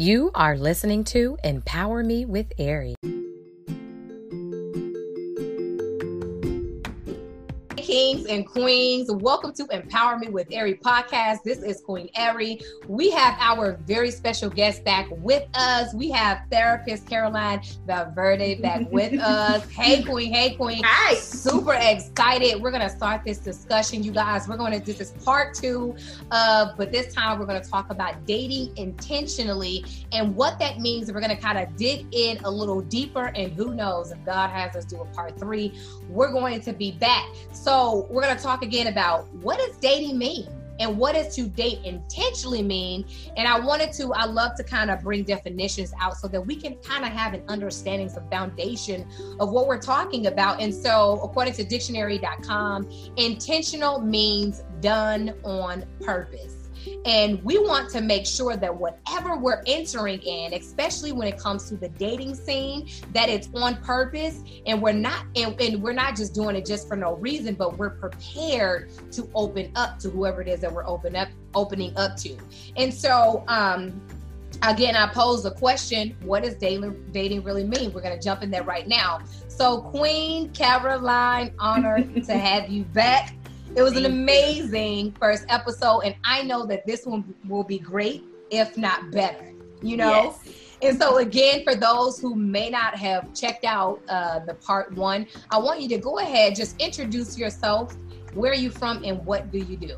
You are listening to Empower Me with Ari. Kings and queens. Welcome to Empower Me with Ari podcast. This is Queen Ari. We have our very special guest back with us. We have therapist Caroline Valverde back with us. Hey, Queen. Hey, Queen. Hi. Super excited. We're going to start this discussion, you guys. We're going to, this is part two, uh, but this time we're going to talk about dating intentionally and what that means. We're going to kind of dig in a little deeper, and who knows if God has us do a part three, we're going to be back. So, so we're going to talk again about what does dating mean? and what does to date intentionally mean and i wanted to i love to kind of bring definitions out so that we can kind of have an understanding some foundation of what we're talking about and so according to dictionary.com intentional means done on purpose and we want to make sure that whatever we're entering in, especially when it comes to the dating scene, that it's on purpose and we're not and, and we're not just doing it just for no reason, but we're prepared to open up to whoever it is that we're open up opening up to. And so um again, I pose the question, what does dating, really mean? We're going to jump in there right now. So, Queen Caroline, honored to have you back. It was an amazing first episode, and I know that this one will be great, if not better. You know. Yes. And so, again, for those who may not have checked out uh, the part one, I want you to go ahead, just introduce yourself. Where are you from, and what do you do?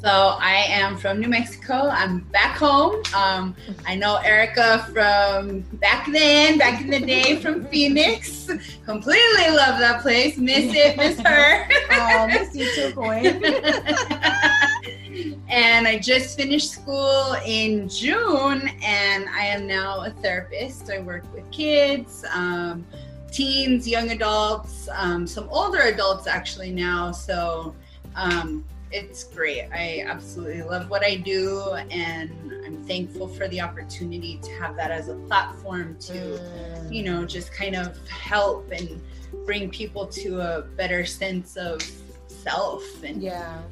So I am from New Mexico. I'm back home. Um, I know Erica from back then, back in the day from Phoenix. Completely love that place. Miss it, miss her. oh, miss you too, Queen. and I just finished school in June, and I am now a therapist. I work with kids. Um, teens, young adults, um, some older adults actually now. So um, it's great. I absolutely love what I do, and I'm thankful for the opportunity to have that as a platform to, mm. you know, just kind of help and bring people to a better sense of self and yeah,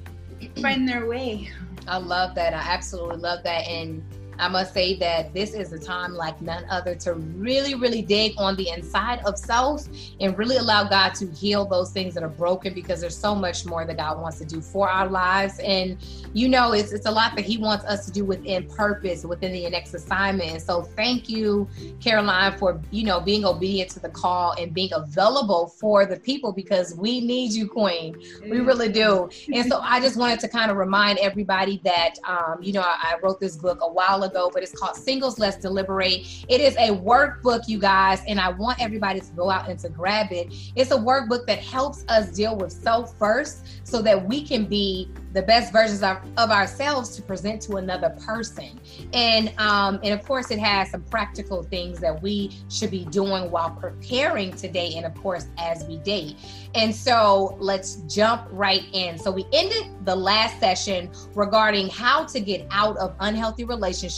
find their way. I love that. I absolutely love that, and I must say that this is a time like none other to really, really dig on the inside of self and really allow God to heal those things that are broken because there's so much more that God wants to do for our lives. And you know, it's it's a lot that He wants us to do within purpose, within the next assignment. And so thank you, Caroline, for you know being obedient to the call and being available for the people because we need you, Queen. We really do. And so I just wanted to kind of remind everybody that um, you know, I, I wrote this book a while ago, but it's called Singles Let's Deliberate. It is a workbook, you guys, and I want everybody to go out and to grab it. It's a workbook that helps us deal with self first so that we can be the best versions of, of ourselves to present to another person. And um, and of course it has some practical things that we should be doing while preparing today, and of course as we date. And so let's jump right in. So we ended the last session regarding how to get out of unhealthy relationships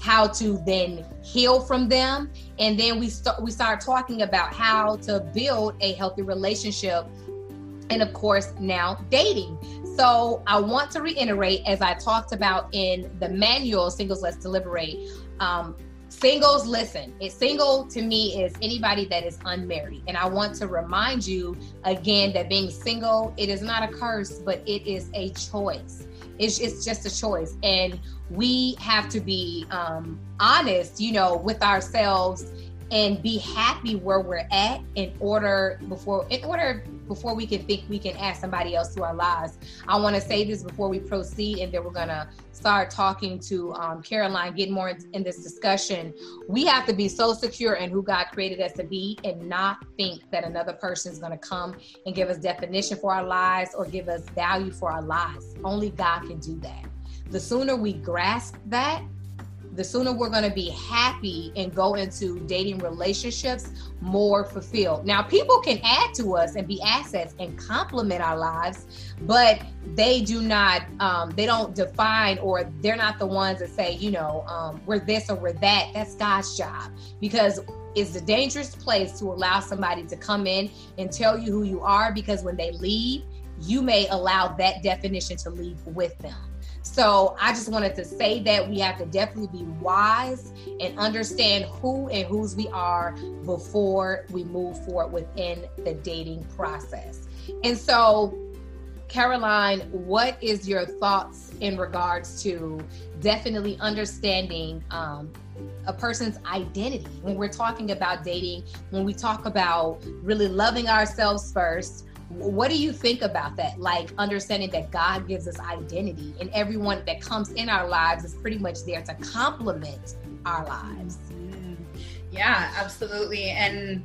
how to then heal from them. And then we start we start talking about how to build a healthy relationship and of course now dating. So i want to reiterate as i talked about in the manual singles let's deliberate um, singles listen. It's single to me is anybody that is unmarried. And i want to remind you again that being single it is not a curse but it is a choice. It's, it's just a choice. And we have to be um, honest you know with ourselves and be happy where we're at in order before in order before we can think we can add somebody else to our lives. I want to say this before we proceed, and then we're gonna start talking to um, Caroline, get more in, in this discussion. We have to be so secure in who God created us to be, and not think that another person is gonna come and give us definition for our lives or give us value for our lives. Only God can do that. The sooner we grasp that, the sooner we're going to be happy and go into dating relationships more fulfilled. Now, people can add to us and be assets and complement our lives, but they do not, um, they don't define or they're not the ones that say, you know, um, we're this or we're that. That's God's job because it's a dangerous place to allow somebody to come in and tell you who you are because when they leave, you may allow that definition to leave with them. So I just wanted to say that we have to definitely be wise and understand who and whose we are before we move forward within the dating process. And so, Caroline, what is your thoughts in regards to definitely understanding um, a person's identity when we're talking about dating, when we talk about really loving ourselves first? What do you think about that? Like understanding that God gives us identity and everyone that comes in our lives is pretty much there to complement our lives. Yeah, absolutely. And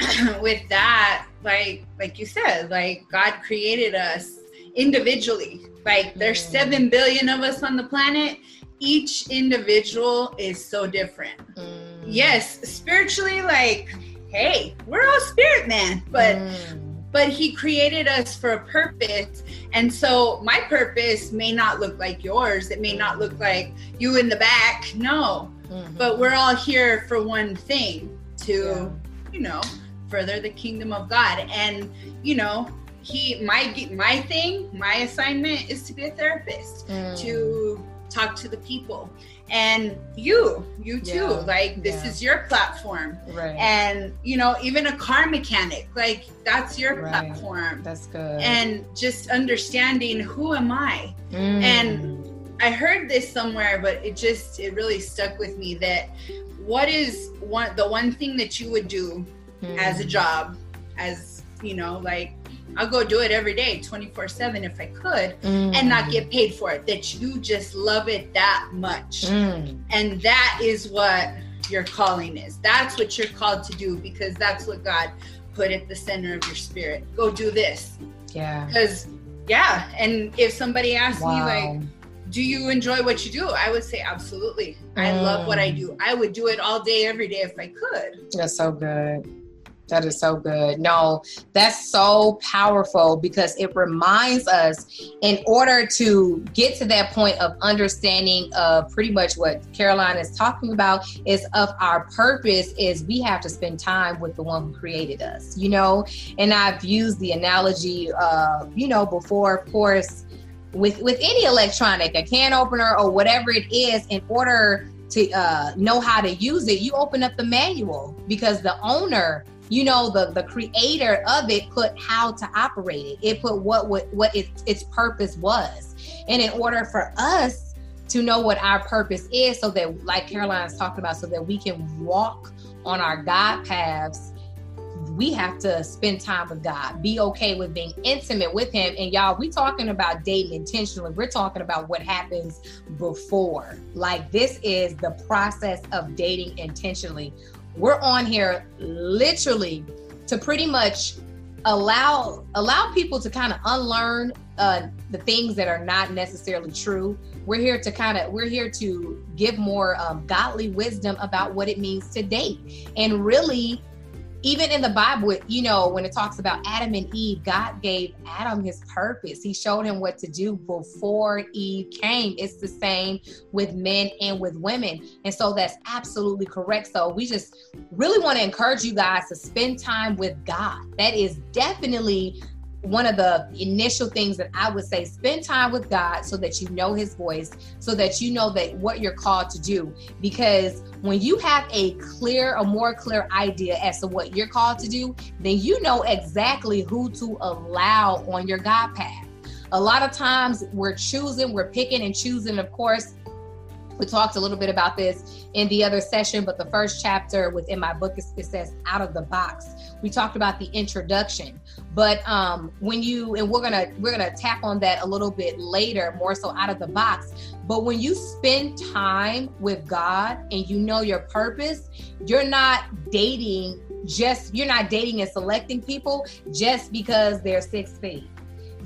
with that, like like you said, like God created us individually. Like there's mm. 7 billion of us on the planet. Each individual is so different. Mm. Yes, spiritually like hey, we're all spirit man, but mm but he created us for a purpose and so my purpose may not look like yours it may not look like you in the back no mm-hmm. but we're all here for one thing to yeah. you know further the kingdom of god and you know he my my thing my assignment is to be a therapist mm. to talk to the people and you you too yeah, like this yeah. is your platform right and you know even a car mechanic like that's your right. platform that's good and just understanding who am i mm. and i heard this somewhere but it just it really stuck with me that what is one the one thing that you would do mm. as a job as you know like I'll go do it every day, 24 7 if I could, mm. and not get paid for it. That you just love it that much. Mm. And that is what your calling is. That's what you're called to do because that's what God put at the center of your spirit. Go do this. Yeah. Because, yeah. And if somebody asks wow. me, like, do you enjoy what you do? I would say absolutely. Mm. I love what I do. I would do it all day, every day if I could. That's so good. That is so good. No, that's so powerful because it reminds us in order to get to that point of understanding of pretty much what Caroline is talking about is of our purpose is we have to spend time with the one who created us, you know? And I've used the analogy uh, you know, before, of course, with with any electronic, a can opener or whatever it is, in order to uh, know how to use it, you open up the manual because the owner you know the the creator of it put how to operate it it put what what, what its, its purpose was and in order for us to know what our purpose is so that like caroline's talking about so that we can walk on our god paths we have to spend time with God, be okay with being intimate with Him. And y'all, we talking about dating intentionally. We're talking about what happens before. Like this is the process of dating intentionally we're on here literally to pretty much allow allow people to kind of unlearn uh, the things that are not necessarily true. We're here to kind of we're here to give more um, godly wisdom about what it means to date and really even in the Bible, you know, when it talks about Adam and Eve, God gave Adam his purpose. He showed him what to do before Eve came. It's the same with men and with women. And so that's absolutely correct. So we just really want to encourage you guys to spend time with God. That is definitely one of the initial things that I would say spend time with God so that you know his voice, so that you know that what you're called to do. Because when you have a clear, a more clear idea as to what you're called to do, then you know exactly who to allow on your God path. A lot of times we're choosing, we're picking and choosing, of course, we talked a little bit about this in the other session, but the first chapter within my book is, it says out of the box. We talked about the introduction, but um, when you and we're gonna we're gonna tap on that a little bit later, more so out of the box. But when you spend time with God and you know your purpose, you're not dating just you're not dating and selecting people just because they're six feet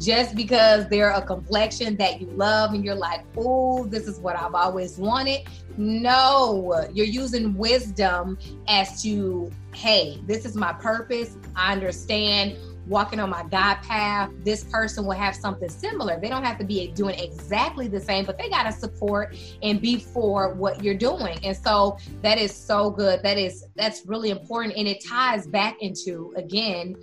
just because they're a complexion that you love and you're like, oh, this is what I've always wanted. No, you're using wisdom as to, hey, this is my purpose. I understand walking on my God path. This person will have something similar. They don't have to be doing exactly the same, but they got to support and be for what you're doing. And so that is so good. That is, that's really important. And it ties back into, again,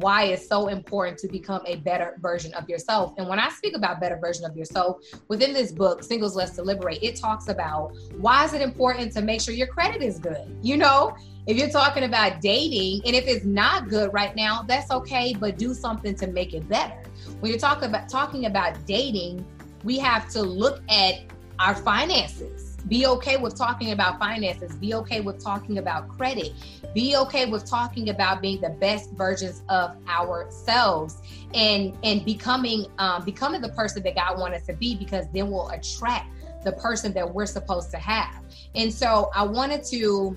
why it's so important to become a better version of yourself. And when I speak about better version of yourself within this book, Singles Let's Deliberate, it talks about why is it important to make sure your credit is good. You know, if you're talking about dating and if it's not good right now, that's okay, but do something to make it better. When you're talking about talking about dating, we have to look at our finances. Be okay with talking about finances. Be okay with talking about credit. Be okay with talking about being the best versions of ourselves and and becoming um, becoming the person that God wants us to be because then we'll attract the person that we're supposed to have. And so I wanted to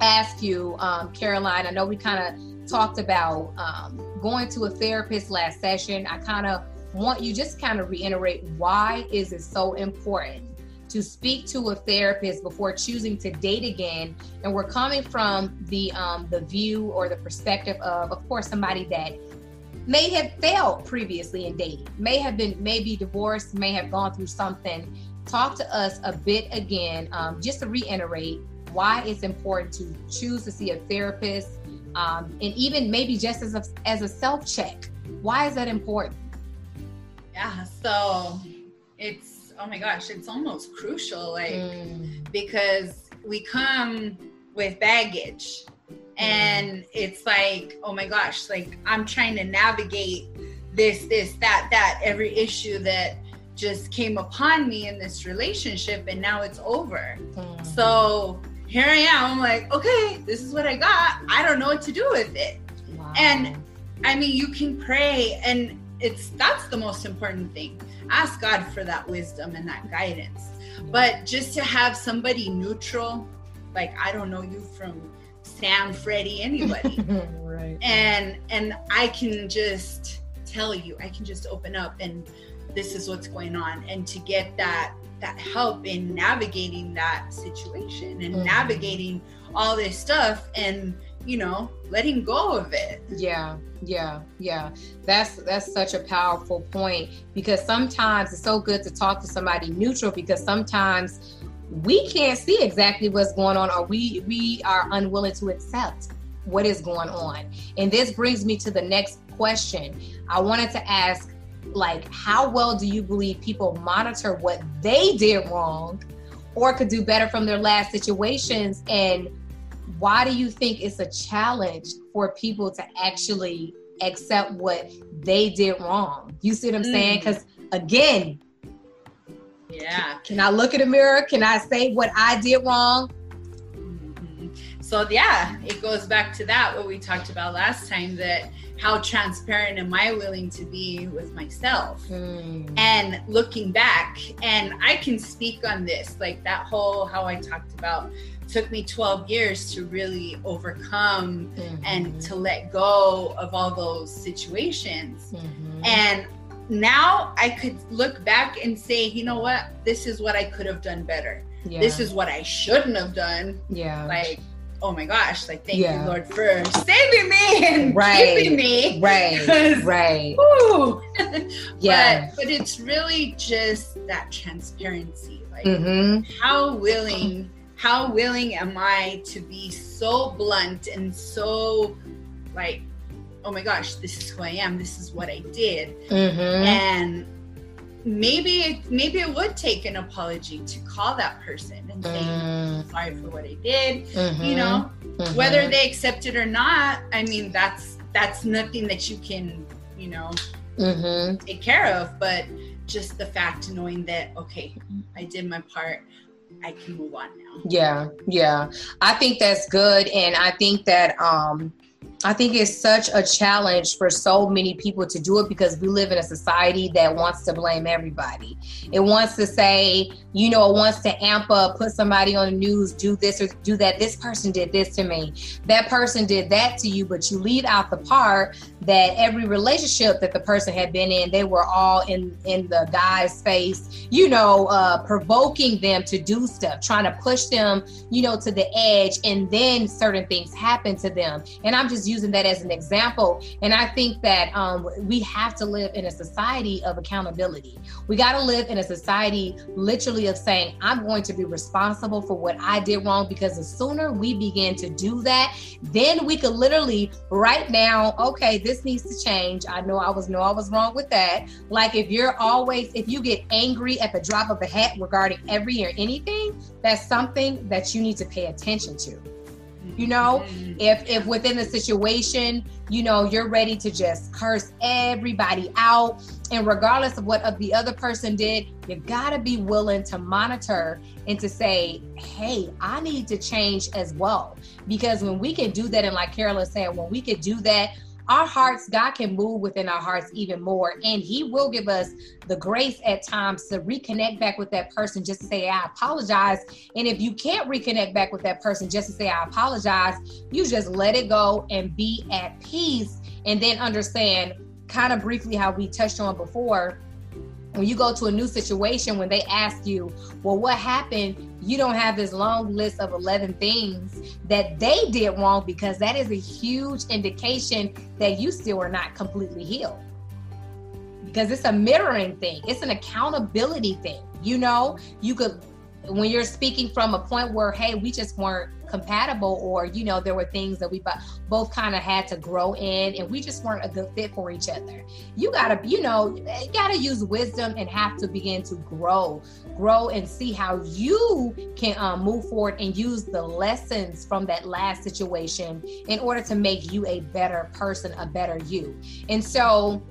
ask you, um, Caroline. I know we kind of talked about um, going to a therapist last session. I kind of want you just kind of reiterate why is it so important to speak to a therapist before choosing to date again. And we're coming from the um, the view or the perspective of of course somebody that may have failed previously in dating may have been maybe divorced may have gone through something. Talk to us a bit again um, just to reiterate why it's important to choose to see a therapist um, and even maybe just as a, as a self check why is that important? Yeah so it's oh my gosh it's almost crucial like mm. because we come with baggage and it's like oh my gosh like i'm trying to navigate this this that that every issue that just came upon me in this relationship and now it's over mm. so here i am i'm like okay this is what i got i don't know what to do with it wow. and i mean you can pray and it's that's the most important thing. Ask god for that wisdom and that guidance. But just to have somebody neutral like i don't know you from sam freddie anybody. Right. And and i can just tell you i can just open up and this is what's going on. And to get that that help in navigating that situation and mm-hmm. navigating all this stuff and you know letting go of it. Yeah yeah yeah. That's that's such a powerful point because sometimes it's so good to talk to somebody neutral because sometimes we can't see exactly what's going on or we we are unwilling to accept what is going on. And this brings me to the next question. I wanted to ask like how well do you believe people monitor what they did wrong or could do better from their last situations and why do you think it's a challenge for people to actually accept what they did wrong you see what i'm mm. saying because again yeah can i look in the mirror can i say what i did wrong mm-hmm. so yeah it goes back to that what we talked about last time that how transparent am I willing to be with myself? Mm. And looking back, and I can speak on this, like that whole how I talked about took me 12 years to really overcome mm-hmm. and to let go of all those situations. Mm-hmm. And now I could look back and say, you know what? This is what I could have done better. Yeah. This is what I shouldn't have done. Yeah. Like oh my gosh, like thank yeah. you, Lord, for saving me and right. keeping me. Right. Right. yeah. But, but, it's really just that transparency. Like mm-hmm. how willing, how willing am I to be so blunt and so like, oh my gosh, this is who I am, this is what I did. Mm-hmm. And maybe maybe it would take an apology to call that person and say mm. sorry for what i did mm-hmm. you know mm-hmm. whether they accept it or not i mean that's that's nothing that you can you know mm-hmm. take care of but just the fact knowing that okay i did my part i can move on now. Yeah yeah. I think that's good and i think that um I think it's such a challenge for so many people to do it because we live in a society that wants to blame everybody. It wants to say, you know, it wants to amp up, put somebody on the news, do this or do that. This person did this to me. That person did that to you, but you leave out the part that every relationship that the person had been in, they were all in in the guy's face, you know, uh, provoking them to do stuff, trying to push them, you know, to the edge, and then certain things happen to them. And I'm just using that as an example. And I think that um, we have to live in a society of accountability. We got to live in a society literally of saying, I'm going to be responsible for what I did wrong because the sooner we begin to do that, then we could literally right now, okay, this needs to change. I know I was know I was wrong with that. Like if you're always, if you get angry at the drop of a hat regarding every or anything, that's something that you need to pay attention to you know if if within the situation you know you're ready to just curse everybody out. And regardless of what of the other person did you gotta be willing to monitor and to say hey i need to change as well. Because when we can do that and like carolyn said when we can do that our hearts, God can move within our hearts even more. And He will give us the grace at times to reconnect back with that person just to say, I apologize. And if you can't reconnect back with that person just to say, I apologize, you just let it go and be at peace. And then understand, kind of briefly, how we touched on before when you go to a new situation, when they ask you, well, what happened? You don't have this long list of 11 things that they did wrong because that is a huge indication that you still are not completely healed. Because it's a mirroring thing, it's an accountability thing. You know, you could, when you're speaking from a point where, hey, we just weren't compatible or you know there were things that we both kind of had to grow in and we just weren't a good fit for each other. You gotta you know you gotta use wisdom and have to begin to grow grow and see how you can um, move forward and use the lessons from that last situation in order to make you a better person a better you. And so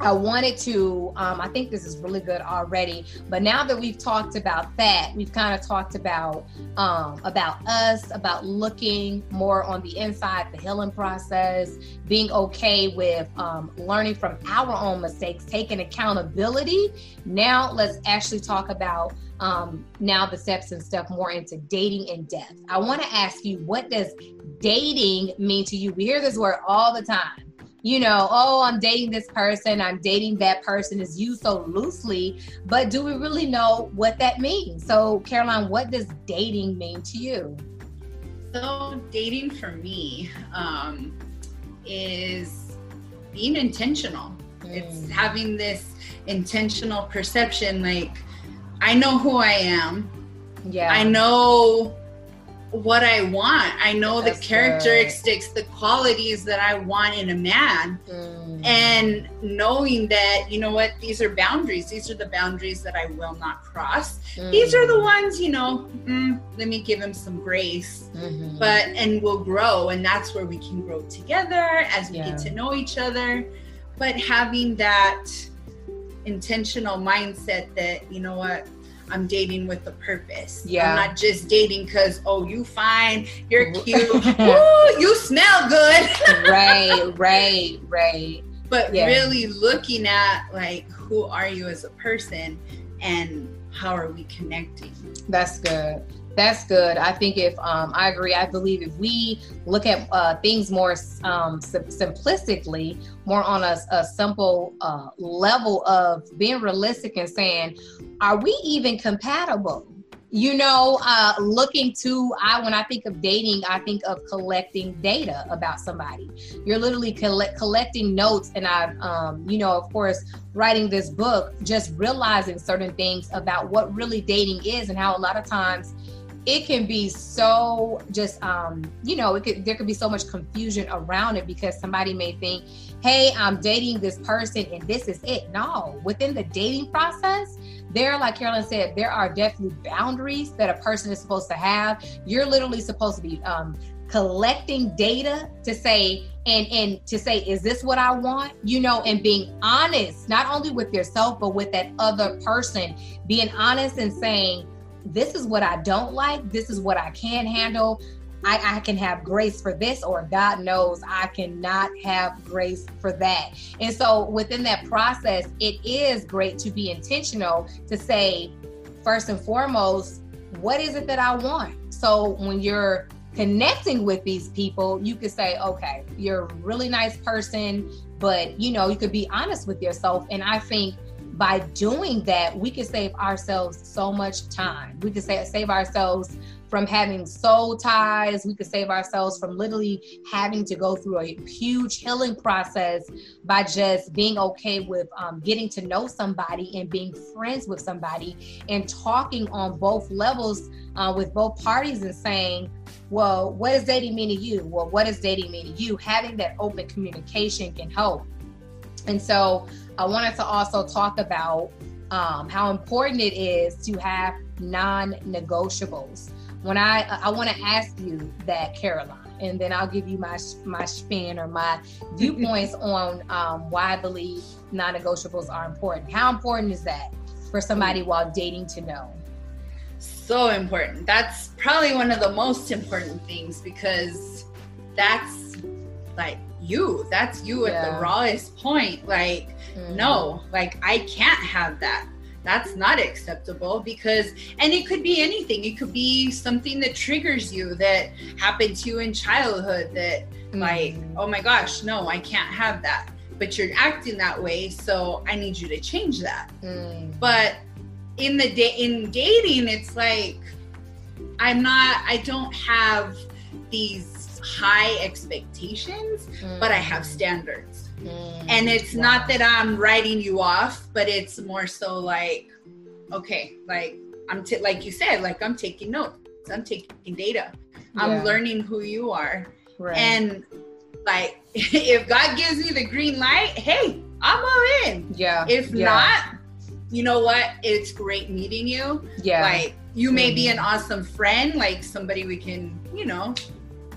I wanted to, um, I think this is really good already. But now that we've talked about that, we've kind of talked about um, about us, about looking more on the inside, the healing process, being okay with um, learning from our own mistakes, taking accountability. Now let's actually talk about um, now the steps and stuff more into dating in depth. I want to ask you, what does dating mean to you? We hear this word all the time you know, oh, I'm dating this person, I'm dating that person is used so loosely, but do we really know what that means? So, Caroline, what does dating mean to you? So, dating for me um, is being intentional. Mm. It's having this intentional perception like, I know who I am. Yeah. I know what I want. I know That's the characteristics, good. the qualities that I want in a man. Mm. And knowing that, you know what, these are boundaries. These are the boundaries that I will not cross. Mm. These are the ones, you know, mm, let me give him some grace. Mm-hmm. But, and we'll grow. And that's where we can grow together as we yeah. get to know each other. But having that intentional mindset that, you know what, I'm dating with a purpose. Yeah. I'm not just dating because, oh, you fine, you're cute, Ooh, you smell good. right, right, right. But yeah. really looking at like who are you as a person and how are we connecting? That's good. That's good. I think if um, I agree, I believe if we look at uh, things more um, sim- simplistically, more on a, a simple uh, level of being realistic and saying, are we even compatible? you know uh, looking to i when i think of dating i think of collecting data about somebody you're literally collect, collecting notes and i um, you know of course writing this book just realizing certain things about what really dating is and how a lot of times it can be so just um you know it could there could be so much confusion around it because somebody may think hey i'm dating this person and this is it. No within the dating process there like carolyn said there are definitely boundaries that a person is supposed to have. You're literally supposed to be um collecting data to say and and to say is this what i want? You know and being honest not only with yourself but with that other person being honest and saying this is what I don't like, this is what I can handle. I, I, can have grace for this, or God knows I cannot have grace for that. And so within that process, it is great to be intentional to say, first and foremost, what is it that I want? So when you're connecting with these people, you could say, okay, you're a really nice person, but you know, you could be honest with yourself. And I think by doing that, we can save ourselves so much time. We can say, save ourselves from having soul ties. We could save ourselves from literally having to go through a huge healing process by just being okay with um, getting to know somebody and being friends with somebody and talking on both levels uh, with both parties and saying, well, what does dating mean to you? Well, what does dating mean to you? Having that open communication can help. And so I wanted to also talk about um, how important it is to have non-negotiables. When I I want to ask you that, Caroline, and then I'll give you my my spin or my viewpoints on um, why I believe non-negotiables are important. How important is that for somebody while dating to know? So important. That's probably one of the most important things because that's like you. That's you yeah. at the rawest point. Like, mm-hmm. no, like I can't have that. That's not acceptable because, and it could be anything. It could be something that triggers you that happened to you in childhood that, mm-hmm. like, oh my gosh, no, I can't have that. But you're acting that way, so I need you to change that. Mm. But in the day in dating, it's like I'm not. I don't have these high expectations, mm. but I have mm. standards. Mm. And it's not that I'm writing you off, but it's more so like, okay, like I'm t- like you said, like I'm taking notes, I'm taking data, I'm yeah. learning who you are, right. and like if God gives me the green light, hey, I'm all in. Yeah. If yeah. not, you know what? It's great meeting you. Yeah. Like you may mm-hmm. be an awesome friend, like somebody we can, you know,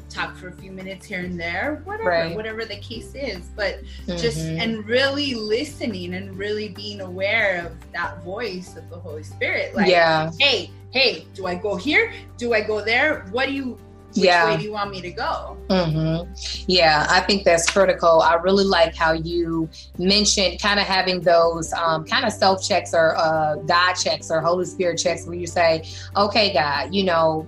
talk for a few minutes here and there, whatever, right. whatever the case is. But mm-hmm. just and really listening and really being aware of that voice of the Holy Spirit. Like, yeah. hey, hey, do I go here? Do I go there? What do you which yeah. way do you want me to go? Mm-hmm. Yeah, I think that's critical. I really like how you mentioned kind of having those um, kind of self checks or uh, God checks or Holy Spirit checks where you say, okay, God, you know,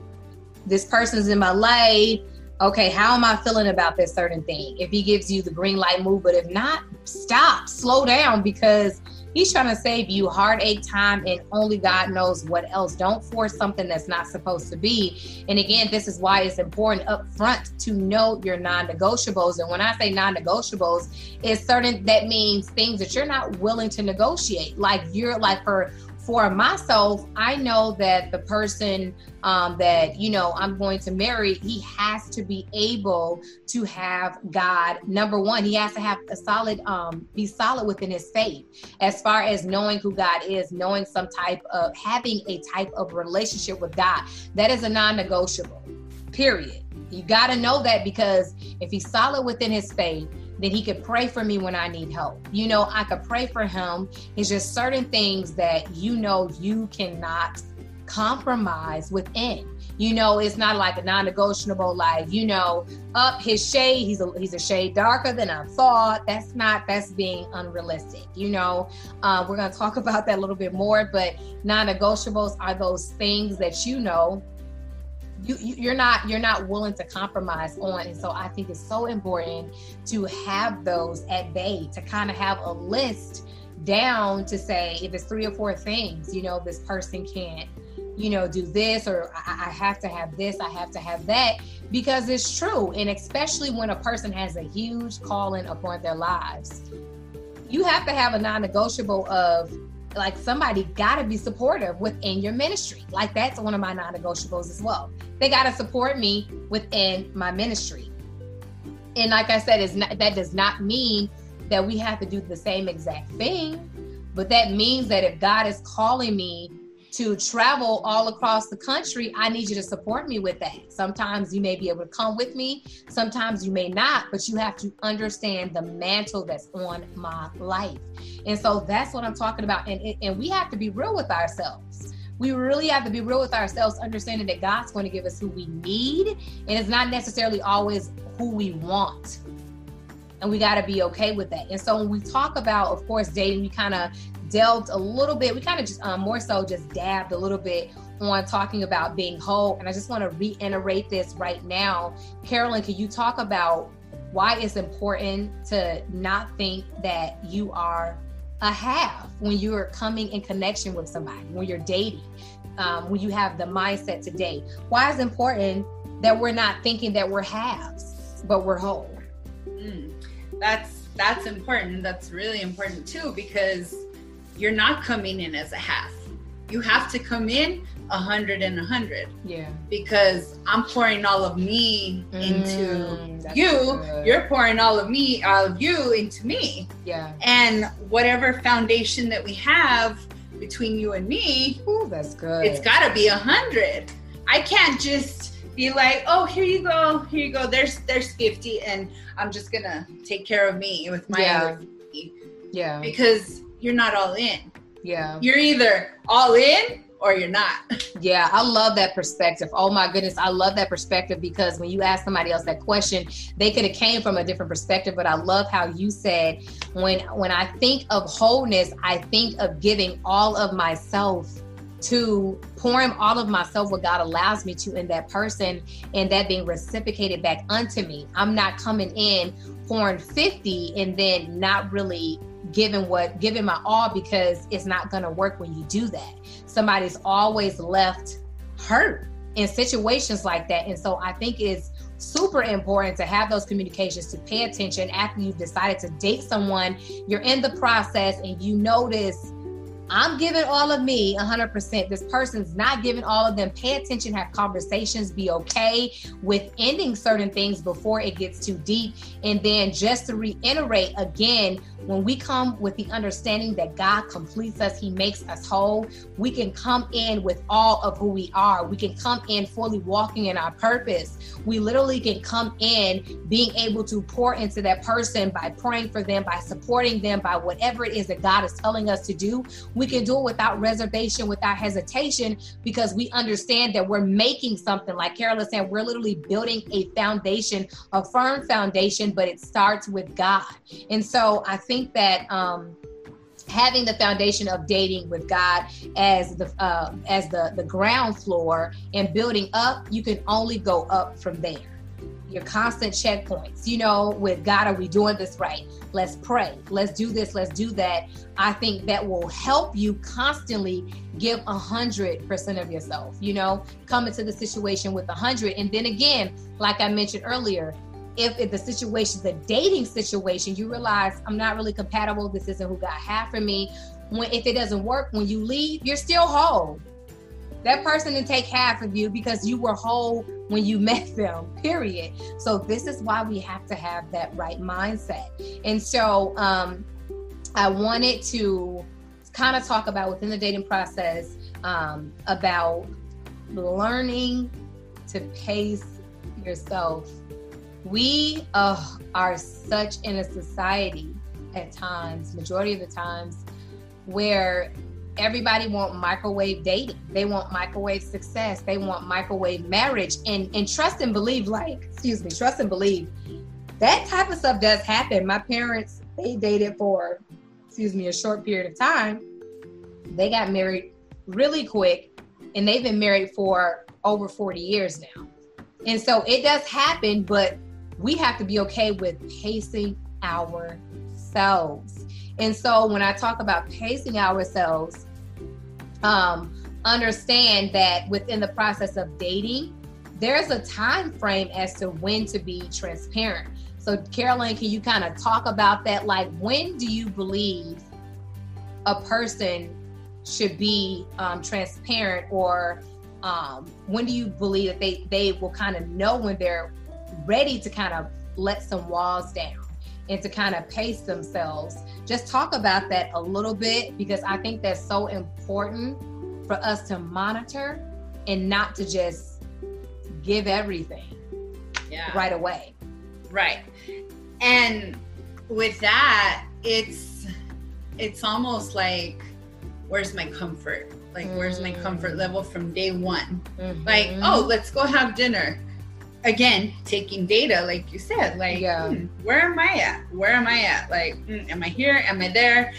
this person's in my life okay, how am I feeling about this certain thing? If he gives you the green light, move, but if not, stop, slow down because he's trying to save you heartache time and only God knows what else. Don't force something that's not supposed to be. And again, this is why it's important up front to know your non-negotiables. And when I say non-negotiables, it's certain that means things that you're not willing to negotiate. Like you're like for for myself, I know that the person um, that you know I'm going to marry, he has to be able to have God. Number one, he has to have a solid, um, be solid within his faith, as far as knowing who God is, knowing some type of having a type of relationship with God. That is a non-negotiable. Period. You got to know that because if he's solid within his faith, then he could pray for me when I need help. You know, I could pray for him. It's just certain things that you know you cannot compromise within. You know, it's not like a non-negotiable, like, you know, up his shade, he's a he's a shade darker than I thought. That's not that's being unrealistic. You know, uh, we're gonna talk about that a little bit more, but non-negotiables are those things that you know you, you're not you're not willing to compromise on. And so i think it's so important to have those at bay to kind of have a list down to say if it's three or four things you know this person can't you know do this or I, I have to have this i have to have that because it's true. And especially when a person has a huge calling upon their lives you have to have a non-negotiable of like somebody got to be supportive within your ministry. Like that's one of my non-negotiables as well. They got to support me within my ministry. And like I said, is that does not mean that we have to do the same exact thing, but that means that if God is calling me to travel all across the country, I need you to support me with that. Sometimes you may be able to come with me, sometimes you may not, but you have to understand the mantle that's on my life. And so that's what I'm talking about. And, and we have to be real with ourselves. We really have to be real with ourselves, understanding that God's going to give us who we need, and it's not necessarily always who we want and we got to be okay with that. And so when we talk about, of course, dating, we kind of delved a little bit. We kind of just um, more so just dabbed a little bit on talking about being whole. And I just want to reiterate this right now. Carolyn, can you talk about why it's important to not think that you are a half when you're coming in connection with somebody, when you're dating? um, when you have the mindset today? Why is it important that we're not thinking that we're halves, but we're whole? Mm, that's that's important. That's really important too because you're not coming in as a half. You have to come in a hundred and a hundred. Yeah. Because I'm pouring all of me into Mm, you. good. You're pouring all of me, all of you into me. Yeah. And whatever foundation that we have between you and me, Ooh, that's good. it's got to be a hundred. I can't just be like, oh, here you go, here you go. There's there's fifty, and I'm just gonna take care of me with my Yeah. other 50 yeah. because you're not all in. Yeah. You're either all in or you're not. Yeah, I love that perspective. Oh my goodness, I love that perspective because when you ask somebody else that question, they could have came from a different perspective. But I love how you said, when when I think of wholeness, I think of giving all of myself to pouring all of myself what God allows me to in that person and that being reciprocated back unto me. I'm not coming in pouring 50 and then not really giving what giving my all because it's not going to work when you do that somebody's always left hurt in situations like that. And so I think it's super important to have those communications to pay attention after you've decided to date someone. You're in the process and you notice I'm giving all of me 100%. This person's not giving all of them. Pay attention, have conversations, be okay with ending certain things before it gets too deep. And then just to reiterate again, when we come with the understanding that God completes us, He makes us whole, we can come in with all of who we are. We can come in fully walking in our purpose. We literally can come in being able to pour into that person by praying for them, by supporting them, by whatever it is that God is telling us to do. We can do it without reservation, without hesitation, because we understand that we're making something. Like Carol is saying, we're literally building a foundation, a firm foundation, but it starts with God. And so I think that um, having the foundation of dating with God as the uh, as the the ground floor and building up, you can only go up from there. Your constant checkpoints, you know, with God, are we doing this right? Let's pray. Let's do this. Let's do that. I think that will help you constantly give a hundred percent of yourself. You know, come into the situation with a hundred, and then again, like I mentioned earlier, if, if the situation, the dating situation, you realize I'm not really compatible, this isn't who God had for me. When if it doesn't work, when you leave, you're still whole. That person didn't take half of you because you were whole when you met them, period. So this is why we have to have that right mindset. And so um, I wanted to kind of talk about within the dating process um, about learning to pace yourself we uh, are such in a society at times majority of the times where everybody want microwave dating. They want microwave success. They want microwave marriage. And and trust and believe like excuse me trust and believe that type of stuff does happen. My parents they dated for excuse me a short period of time. They got married really quick and they've been married for over 40 years now. And so it does happen but we have to be okay with pacing ourselves. And so when I talk about pacing ourselves, um, understand that within the process of dating, there's a time frame as to when to be transparent. So, Carolyn, can you kind of talk about that? Like, when do you believe a person should be um, transparent, or um, when do you believe that they they will kind of know when they're ready to kind of let some walls down and to kind of pace themselves. Just talk about that a little bit because I think that's so important for us to monitor and not to just give everything Yeah. right away. Right. And with that, it's it's almost like where's my comfort? Like where's my Mm. comfort level from day one? Mhm. Like, oh, let's go have dinner. Again, taking data, like you said, like, Yeah. hmm, where am I at? Where am I at? Like, mm, am I here? Am I there?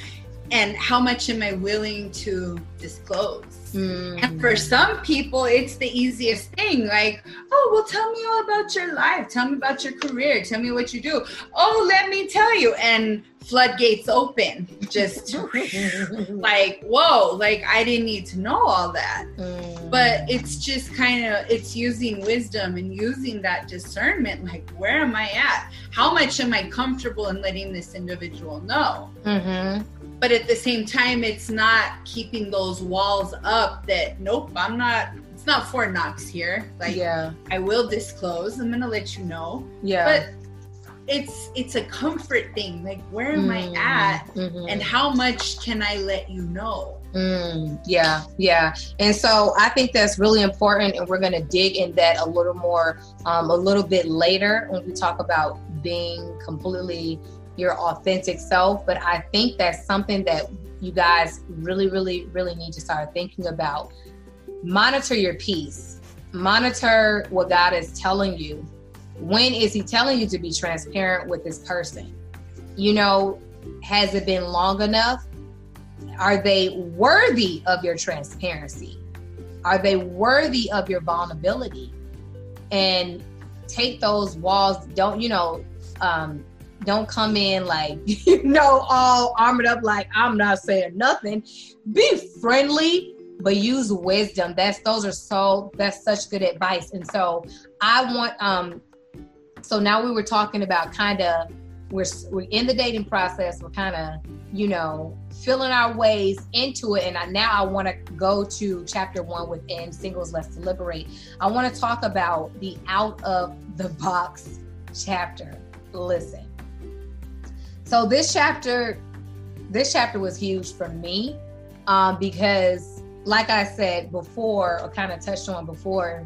And how much am I willing to disclose? Mhm. And for some people, it's the easiest thing. Like, oh well tell me all about your life tell me about your career tell me what you do oh let me tell you and floodgates open just like whoa like i didn't need to know all that mm. but it's just kind of it's using wisdom and using that discernment like where am i at how much am i comfortable in letting this individual know mm-hmm. But at the same time it's not keeping those walls up that nope i'm not it's not Fort Knox here. Like, yeah, I will disclose. I'm gonna let you know. Yeah, but it's it's a comfort thing. Like, where am mm, I at, mm-hmm. and how much can I let you know? Mm, yeah, yeah. And so I think that's really important, and we're going to dig in that a little more um, a little bit later when we talk about being completely your authentic self. But I think that's something that you guys really, really, really need to start thinking about monitor your peace. Monitor what God is telling you. When is He telling you to be transparent with this person? You know, has it been long enough? Are they worthy of your transparency? Are they worthy of your vulnerability? And take those walls, don't, you know, um, don't come in like, you know, all armored up like I'm not saying nothing. Be friendly, but use wisdom. That's those are so that's such good advice. And so I want um so now we were talking about kind of we're we're in the dating process. We're kind of you know feeling our ways into it. And I, now I want to go to chapter one within Singles Let's Deliberate. I want to talk about the out of the box chapter. Listen. So this chapter, this chapter was huge for me um, because like I said before, or kind of touched on before,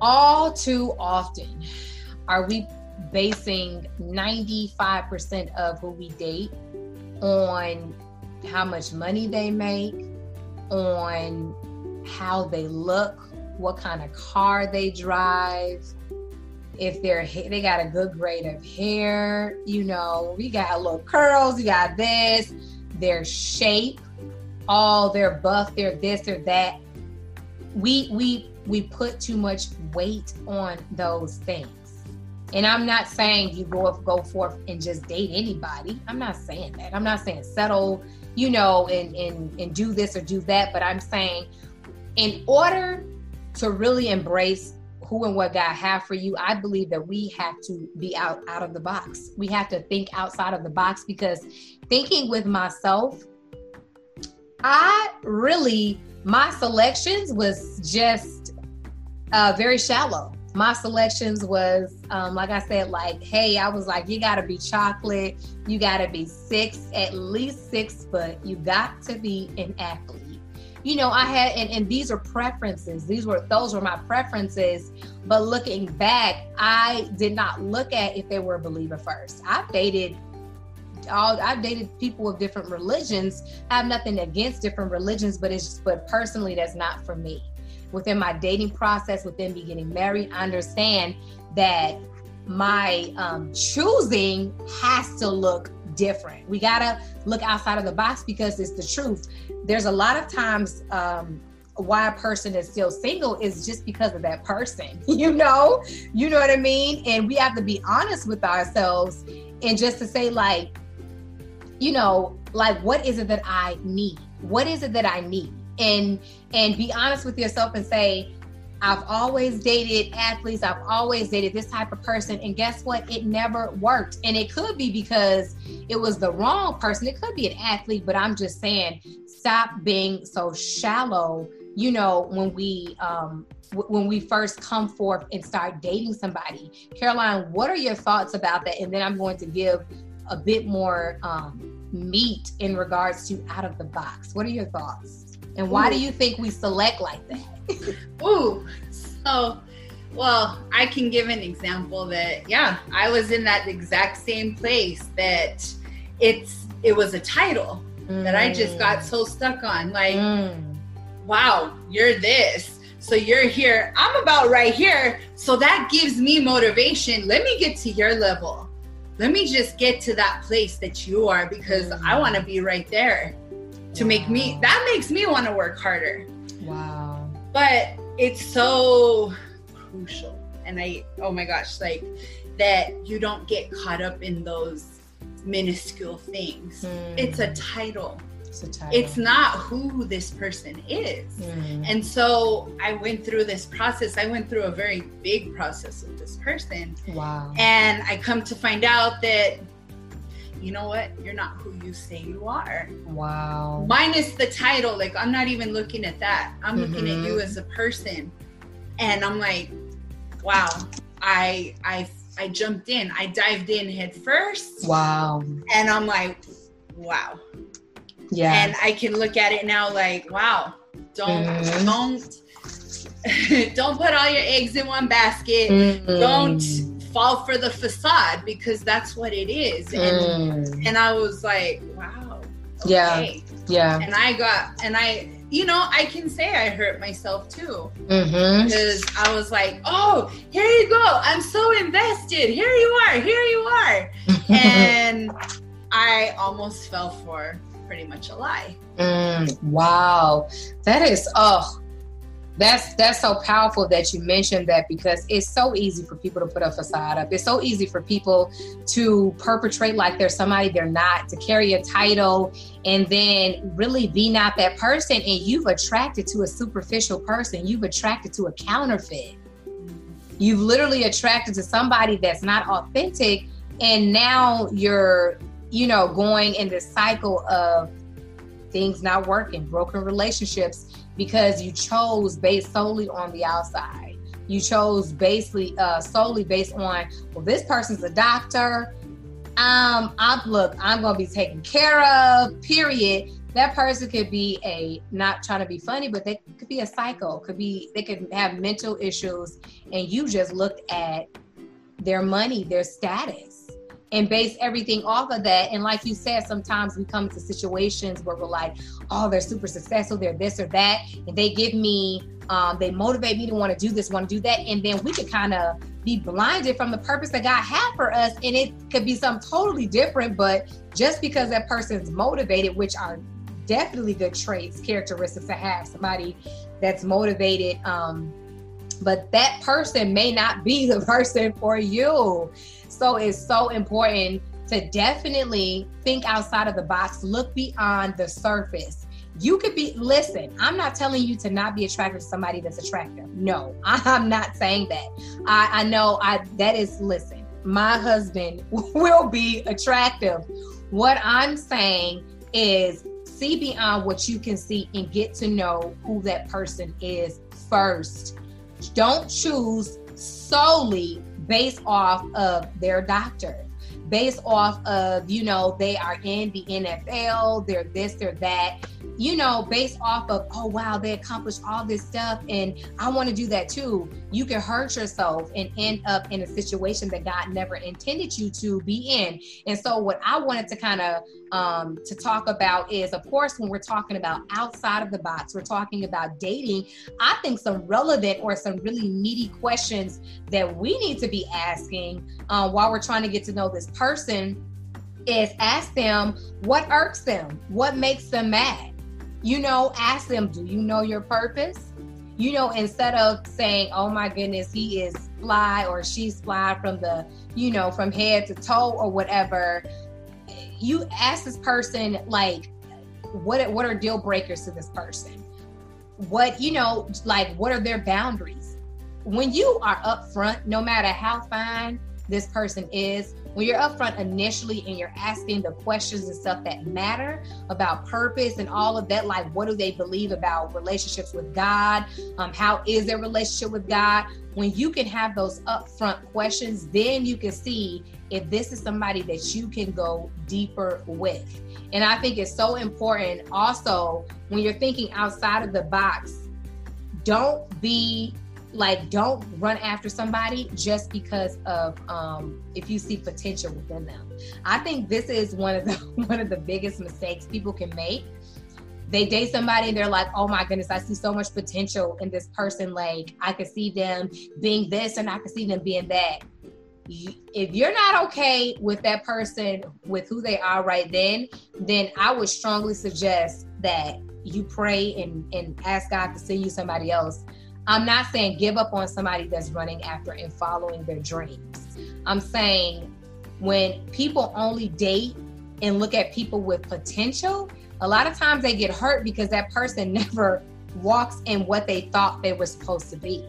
all too often are we basing 95% of who we date on how much money they make, on how they look, what kind of car they drive, if they're they got a good grade of hair, you know, we got little curls, you got this, their shape, all they're buff, they're this, they're that. We we we put too much weight on those things. And I'm not saying you go go forth and just date anybody. I'm not saying that. I'm not saying settle, you know, and and and do this or do that. But I'm saying, in order to really embrace who and what God have for you, I believe that we have to be out out of the box. We have to think outside of the box because thinking with myself I really, my selections was just uh, very shallow. My selections was, um, like I said, like, hey, I was like, you gotta be chocolate, you gotta be six, at least six foot, you got to be an athlete. You know, I had, and, and these are preferences. These were, those were my preferences. But looking back, I did not look at if they were a believer first. I've dated all I've dated people of different religions. I have nothing against different religions, but it's just, but personally, that's not for me. Within my dating process, within me getting married, I understand that my um, choosing has to look different. We gotta look outside of the box because it's the truth. There's a lot of times um, why a person is still single is just because of that person. You know, you know what I mean. And we have to be honest with ourselves and just to say like you know, like what is it that I need? What is it that I need? And and be honest with yourself and say, I've always dated athletes. I've always dated this type of person. And guess what? It never worked. And it could be because it was the wrong person. It could be an athlete, but I'm just saying, stop being so shallow. You know, when we um, w- when we first come forth and start dating somebody, Caroline, what are your thoughts about that? And then I'm going to give a bit more um, meat in regards to out of the box. What are your thoughts? And why Ooh. do you think we select like that? Ooh, so well, I can give an example that yeah, I was in that exact same place that it's it was a title mm. that I just got so stuck on. Like, mm. wow, you're this. So you're here. I'm about right here. So that gives me motivation. Let me get to your level let me just get to that place that you are because mm. I want to be right there to wow. make me that makes me want to work harder. Wow. But it's so crucial. And I, oh my gosh, like that you don't get caught up in those minuscule things. Mm. It's a title. It's a title. It's not who this person is. Mm. And so I went through this process. I went through a very big process with this person. Wow. And I come to find out that you know what? You're not who you say you are. Wow. Minus the title. Like, I'm not even looking at that. I'm mm-hmm. looking at you mm-hmm. as a person. And I'm like, wow, I, I, I jumped in. I dived in head first. Wow. And I'm like, wow. Yeah. And I can look at it now like, wow, don't, mm-hmm. don't, don't put all your eggs in one basket. Mm-hmm. Don't fall for the facade because that's what it is. And mm. and I was like, wow. Okay. Yeah. Yeah. And I got and I you know, I can say I hurt myself too. Mm-hmm. Because I was like, oh, here you go. I'm so invested. Here you are. Here you are. and I almost fell for pretty much a lie. Mm, wow. That is, oh, that's that's so powerful that you mentioned that because it's so easy for people to put a facade up. It's so easy for people to perpetrate like they're somebody they're not, to carry a title and then really be not that person. And you've attracted to a superficial person. You've attracted to a counterfeit. You've literally attracted to somebody that's not authentic. And now you're, you know, going in this cycle of things not working, broken relationships because you chose based solely on the outside. You chose basically uh, solely based on well, this person's a doctor. Um, I'm look, I'm gonna be taken care of. Period. That person could be a not trying to be funny, but they could be a psycho. Could be they could have mental issues, and you just looked at their money, their status and base everything off of that. And like you said, sometimes we come to situations where we're like, oh, they're super successful, they're this or that, and they give me, um, they motivate me to want to do this, want to do that, and then we could kind of be blinded from the purpose that God had for us, and it could be something totally different. But just because that person's motivated, which are definitely good traits, characteristics to have, somebody that's motivated. Um, but that person may not be the person for you. So it's so important to definitely think outside of the box, look beyond the surface. You could be, listen, I'm not telling you to not be attracted to somebody that's attractive. No, I'm not saying that. I, I know I that is, listen, my husband will be attractive. What I'm saying is see beyond what you can see and get to know who that person is first. Don't choose solely based off of their doctor, based off of, you know, they are in the NFL, they're this, they're that, you know, based off of, oh, wow, they accomplished all this stuff and I want to do that too. You can hurt yourself and end up in a situation that God never intended you to be in. And so, what I wanted to kind of um, to talk about is, of course, when we're talking about outside of the box, we're talking about dating. I think some relevant or some really meaty questions that we need to be asking uh, while we're trying to get to know this person is ask them what irks them, what makes them mad. You know, ask them, do you know your purpose? You know, instead of saying, oh my goodness, he is fly or she's fly from the, you know, from head to toe or whatever, you ask this person like what what are deal breakers to this person what you know like what are their boundaries when you are upfront no matter how fine this person is when you're upfront initially and you're asking the questions and stuff that matter about purpose and all of that like what do they believe about relationships with god? Um, how is their relationship with god? When you can have those upfront questions then you can see if this is somebody that you can go deeper with. And i think it's so important also when you're thinking outside of the box don't be like don't run after somebody just because of um, if you see potential within them. I think this is one of the one of the biggest mistakes people can make. They date somebody and they're like oh my goodness i see so much potential in this person. Like i could see them being this and i could see them being that. If you're not okay with that person with who they are right then then i would strongly suggest that you pray and, and ask god to send you somebody else I'm not saying give up on somebody that's running after and following their dreams. I'm saying when people only date and look at people with potential, a lot of times they get hurt because that person never walks in what they thought they were supposed to be.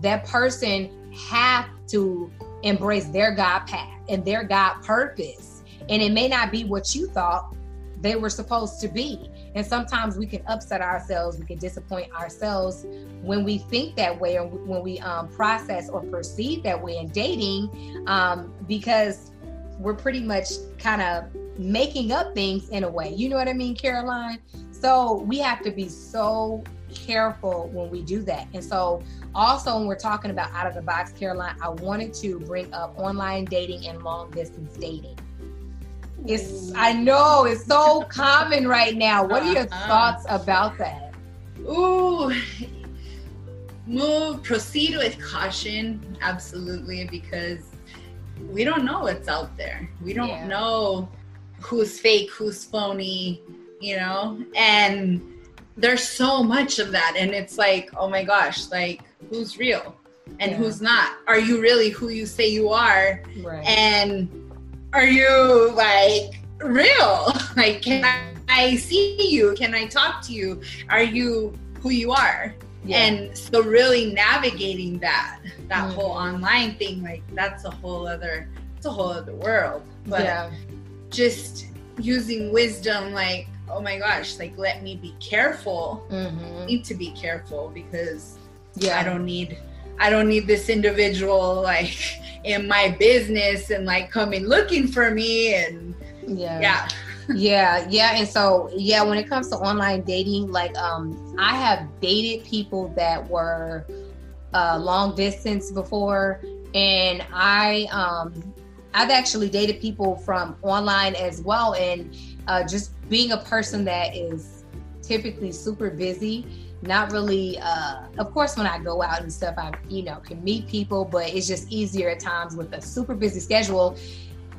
That person have to embrace their God path and their God purpose. And it may not be what you thought they were supposed to be. And sometimes we can upset ourselves, we can disappoint ourselves when we think that way or when we um, process or perceive that way in dating um, because we're pretty much kind of making up things in a way. You know what I mean, Caroline? So we have to be so careful when we do that. And so also when we're talking about out of the box, Caroline, I wanted to bring up online dating and long distance dating. It's I know it's so common right now. What are your uh-huh. thoughts about that? Ooh, move proceed with caution, absolutely, because we don't know what's out there. We don't yeah. know who's fake, who's phony, you know, and there's so much of that, and it's like, oh my gosh, like who's real and yeah. who's not? Are you really who you say you are? Right. And are you like real? Like, can I see you? Can I talk to you? Are you who you are? Yeah. And so really navigating that, that mm-hmm. whole online thing, like that's a whole other, it's a whole other world. But yeah. just using wisdom, like, oh my gosh, like let me be careful. Mm-hmm. need to be careful because yeah, I don't need I don't need this individual like in my business and like coming looking for me and yeah. Yeah. yeah, yeah. And so yeah, when it comes to online dating, like um I have dated people that were uh long distance before and I um I've actually dated people from online as well and uh just being a person that is typically super busy not really uh of course when i go out and stuff i you know can meet people but it's just easier at times with a super busy schedule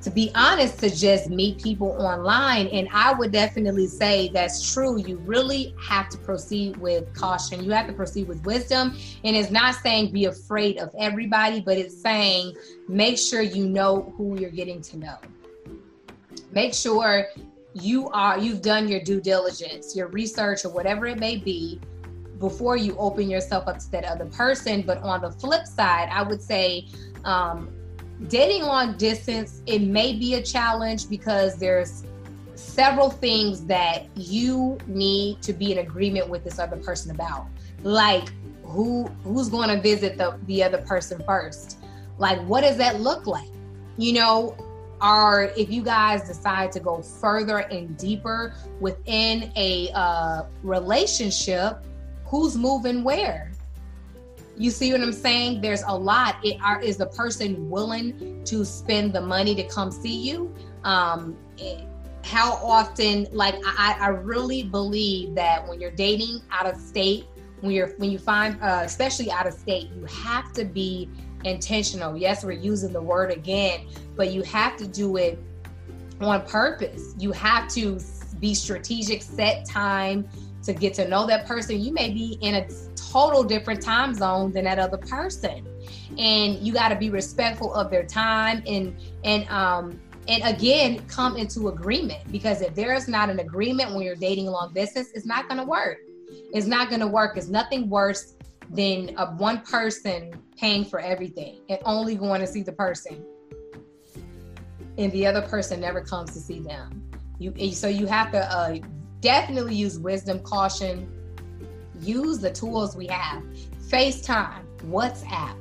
to be honest to just meet people online. And i would definitely say that's true. You really have to proceed with caution. You have to proceed with wisdom. And it's not saying be afraid of everybody but it's saying make sure you know who you're getting to know. Make sure you are you've done your due diligence your research or whatever it may be before you open yourself up to that other person. But on the flip side, I would say um, dating long distance, it may be a challenge because there's several things that you need to be in agreement with this other person about. Like who who's going to visit the, the other person first? Like what does that look like? You know, are if you guys decide to go further and deeper within a uh, relationship, who's moving where. You see what i'm saying? There's a lot. It, are, is the person willing to spend the money to come see you? Um, it, how often like I, I really believe that when you're dating out of state when you're when you find uh, especially out of state you have to be intentional. Yes we're using the word again but you have to do it on purpose. You have to be strategic set time to get to know that person. You may be in a total different time zone than that other person. And you got to be respectful of their time and and um and again come into agreement because if there's not an agreement when you're dating long distance, it's not going to work. It's not going to work. It's nothing worse than a one person paying for everything and only going to see the person and the other person never comes to see them. You so you have to uh, definitely use wisdom, caution, use the tools we have. FaceTime, WhatsApp,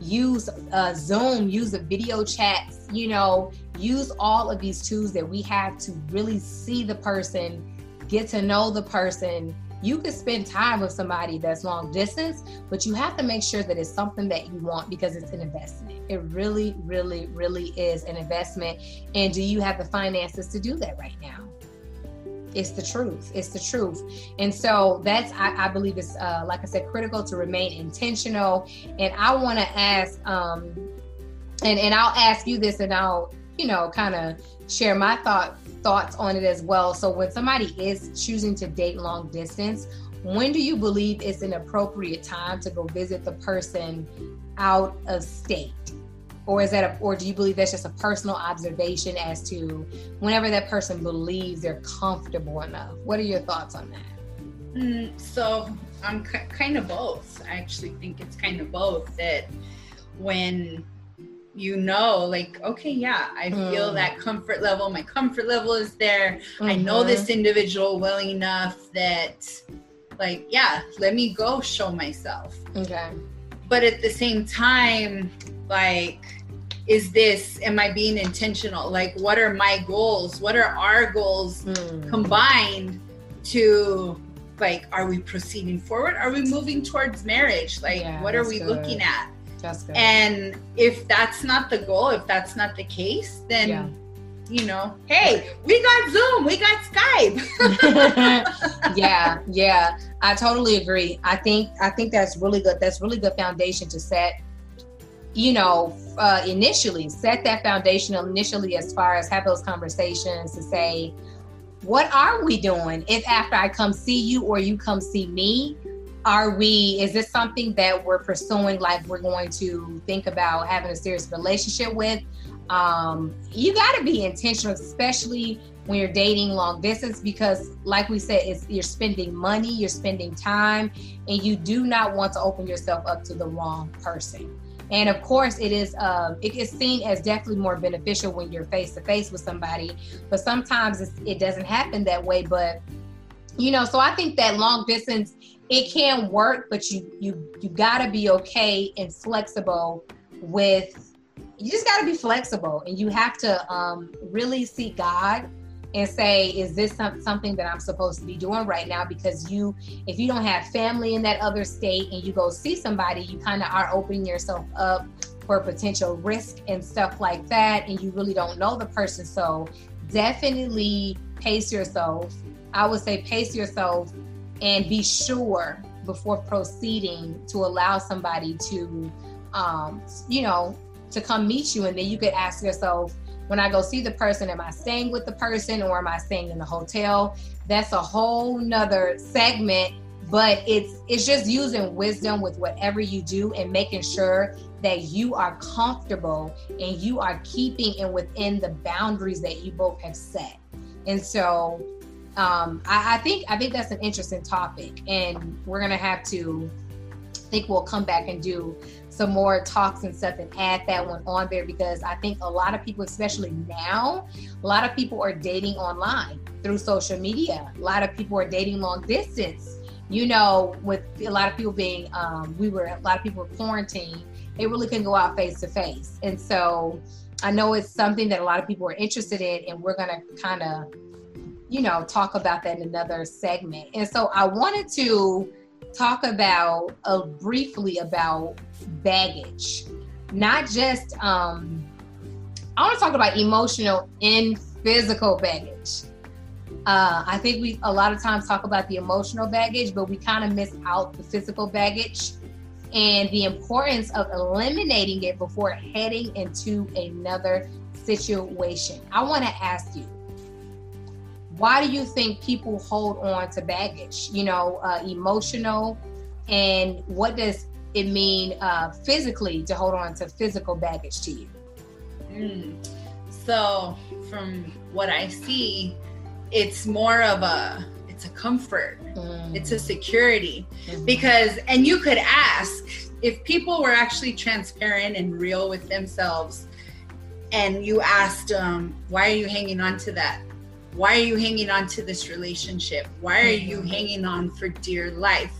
use uh, Zoom, use the video chats, you know, use all of these tools that we have to really see the person, get to know the person. You could spend time with somebody that's long distance, but you have to make sure that it's something that you want because it's an investment. It really, really, really is an investment. And do you have the finances to do that right now? It's the truth. It's the truth. And so that's i, I believe it's uh, like i said critical to remain intentional. And i want to ask um and and i'll ask you this and i'll you know kind of share my thought thoughts on it as well. So when somebody is choosing to date long distance when do you believe it's an appropriate time to go visit the person out of state? Or is that a, or do you believe that's just a personal observation as to whenever that person believes they're comfortable enough? What are your thoughts on that? Mm, so I'm c- kind of both. I actually think it's kind of both that when you know like okay yeah i feel mm. that comfort level my comfort level is there mm-hmm. i know this mm-hmm. individual well enough that like yeah let me go show myself okay but at the same time like is this am i being intentional like what are my goals what are our goals mm. combined to like are we proceeding forward are we moving towards marriage like yeah, what are we good. looking at and if that's not the goal, if that's not the case, then yeah. you know, hey, we got Zoom, we got Skype. yeah, yeah. I totally agree. I think I think that's really good. That's really good foundation to set. You know, uh, initially set that foundation initially as far as have those conversations to say, what are we doing if after I come see you or you come see me, are we is this something that we're pursuing like we're going to think about having a serious relationship with? Um, you got to be intentional especially when you're dating long distance because like we said it's you're spending money you're spending time and you do not want to open yourself up to the wrong person and of course it is um, it is seen as definitely more beneficial when you're face to face with somebody but sometimes it doesn't happen that way but you know so i think that long distance it can work, but you you you gotta be okay and flexible with. You just gotta be flexible, and you have to um, really seek God and say, is this something that I'm supposed to be doing right now? Because you, if you don't have family in that other state and you go see somebody, you kind of are opening yourself up for potential risk and stuff like that, and you really don't know the person. So definitely pace yourself. I would say pace yourself and be sure before proceeding to allow somebody to um, you know to come meet you and then you could ask yourself when i go see the person am i staying with the person or am i staying in the hotel? That's a whole nother segment but it's it's just using wisdom with whatever you do and making sure that you are comfortable and you are keeping and within the boundaries that you both have set. And so um, I, I think I think that's an interesting topic, and we're gonna have to I think we'll come back and do some more talks and stuff and add that one on there because I think a lot of people, especially now, a lot of people are dating online through social media. A lot of people are dating long distance. You know, with a lot of people being, um, we were a lot of people were quarantined. They really couldn't go out face to face, and so I know it's something that a lot of people are interested in, and we're gonna kind of you know, talk about that in another segment. And so I wanted to talk about uh, briefly about baggage, not just, um, I want to talk about emotional and physical baggage. Uh, I think we a lot of times talk about the emotional baggage, but we kind of miss out the physical baggage and the importance of eliminating it before heading into another situation. I want to ask you why do you think people hold on to baggage you know uh, emotional and what does it mean uh, physically to hold on to physical baggage to you mm. so from what i see it's more of a it's a comfort mm. it's a security mm-hmm. because and you could ask if people were actually transparent and real with themselves and you asked um, why are you hanging on to that why are you hanging on to this relationship? Why are you mm-hmm. hanging on for dear life?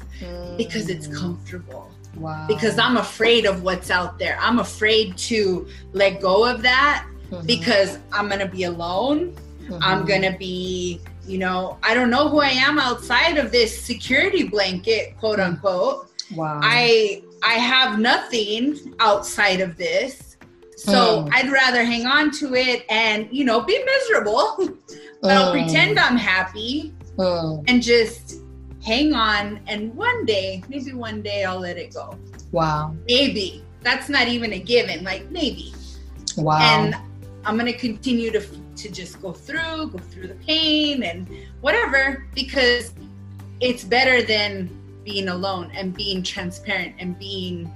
Because it's mm. comfortable. Wow. Because I'm afraid of what's out there. I'm afraid to let go of that mm-hmm. because I'm going to be alone. Mm-hmm. I'm going to be, you know, I don't know who I am outside of this security blanket, quote mm. unquote. Wow. I I have nothing outside of this. So mm. I'd rather hang on to it and, you know, be miserable I'll oh. pretend I'm happy oh. and just hang on. And one day, maybe one day, I'll let it go. Wow. Maybe. That's not even a given. Like, maybe. Wow. And I'm going to continue to to just go through, go through the pain and whatever, because it's better than being alone and being transparent and being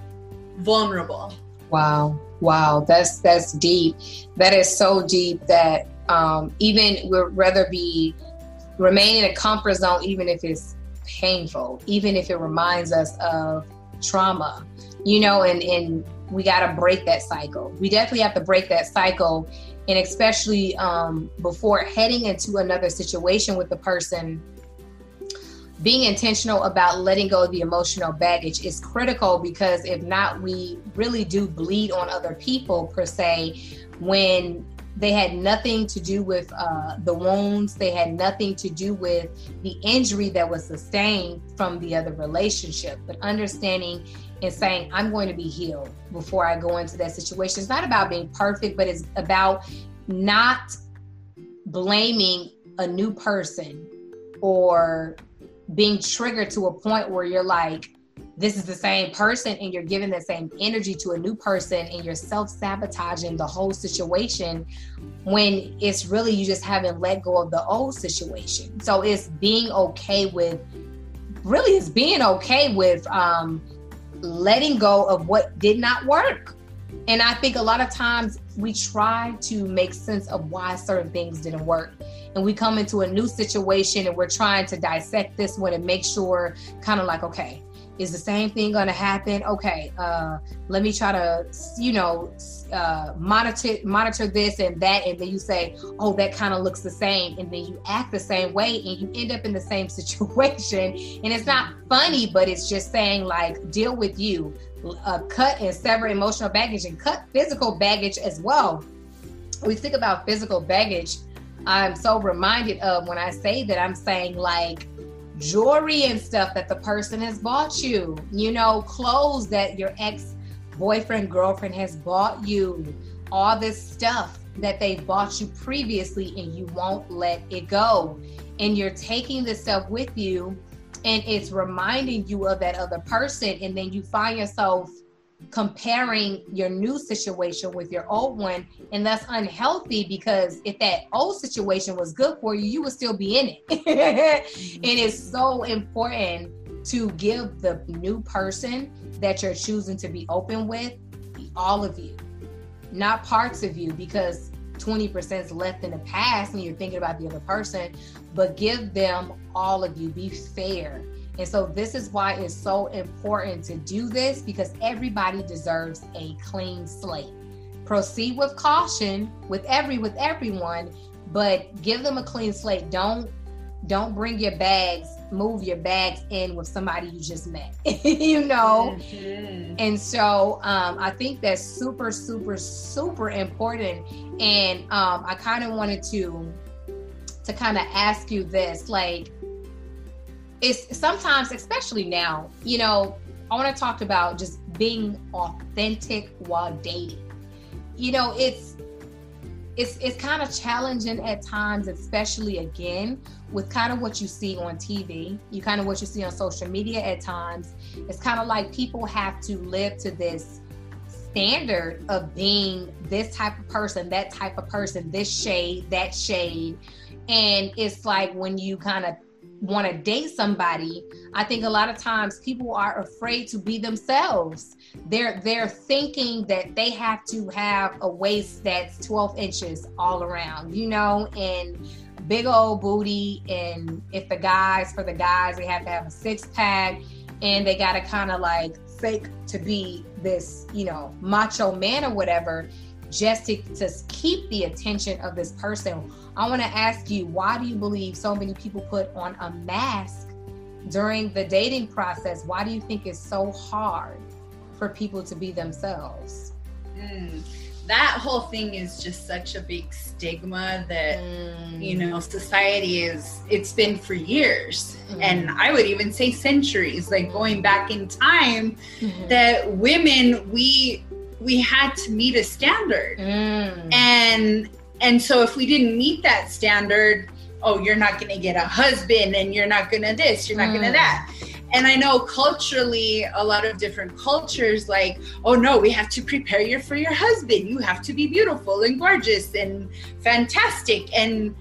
vulnerable. Wow. Wow. That's that's deep. That is so deep that um, even we'd rather be remain in a comfort zone even if it's painful, even if it reminds us of trauma. You know, and, and we gotta break that cycle. We definitely have to break that cycle and especially um, before heading into another situation with the person being intentional about letting go of the emotional baggage is critical because if not, we really do bleed on other people, per se, when they had nothing to do with uh, the wounds, they had nothing to do with the injury that was sustained from the other relationship. But understanding and saying, I'm going to be healed before I go into that situation. It's not about being perfect, but it's about not blaming a new person or being triggered to a point where you're like, this is the same person and you're giving the same energy to a new person and you're self-sabotaging the whole situation when it's really you just haven't let go of the old situation. So it's being okay with really it's being okay with um letting go of what did not work. And i think a lot of times we try to make sense of why certain things didn't work. And we come into a new situation and we're trying to dissect this one and make sure kind of like okay is the same thing going to happen? Okay uh, let me try to you know uh, monitor monitor this and that and then you say oh that kind of looks the same and then you act the same way and you end up in the same situation. And it's not funny but it's just saying like deal with you. Uh, cut and sever emotional baggage and cut physical baggage as well. We think about physical baggage. I'm so reminded of when i say that i'm saying like jewelry and stuff that the person has bought you, you know, clothes that your ex boyfriend, girlfriend has bought you, all this stuff that they bought you previously and you won't let it go. And you're taking this stuff with you and it's reminding you of that other person. And then you find yourself comparing your new situation with your old one and that's unhealthy because if that old situation was good for you you would still be in it. Mm-hmm. And it is so important to give the new person that you're choosing to be open with all of you not parts of you because 20% is left in the past and you're thinking about the other person but give them all of you. Be fair and so this is why it's so important to do this because everybody deserves a clean slate. Proceed with caution with every with everyone, but give them a clean slate. Don't don't bring your bags, move your bags in with somebody you just met, you know? Mm-hmm. And so um, I think that's super, super, super important. And um, I kind of wanted to to kind of ask you this like it's sometimes, especially now, you know, I want to talk about just being authentic while dating. You know, it's it's it's kind of challenging at times, especially again with kind of what you see on TV, you kind of what you see on social media at times. It's kind of like people have to live to this standard of being this type of person, that type of person, this shade, that shade. And it's like when you kind of want to date somebody, I think a lot of times people are afraid to be themselves. They're they're thinking that they have to have a waist that's 12 inches all around, you know, and big old booty. And if the guys, for the guys, they have to have a six pack and they got to kind of like fake to be this, you know, macho man or whatever just to, to keep the attention of this person. I want to ask you, why do you believe so many people put on a mask during the dating process? Why do you think it's so hard for people to be themselves? Mm, that whole thing is just such a big stigma that mm. you know society is it's been for years mm. and i would even say centuries like going back in time mm-hmm. that women we we had to meet a standard. Mm. And and so if we didn't meet that standard, oh, you're not going to get a husband and you're not going to this, you're not mm. going to that. And I know culturally, a lot of different cultures, like, oh no, we have to prepare you for your husband. You have to be beautiful and gorgeous and fantastic. And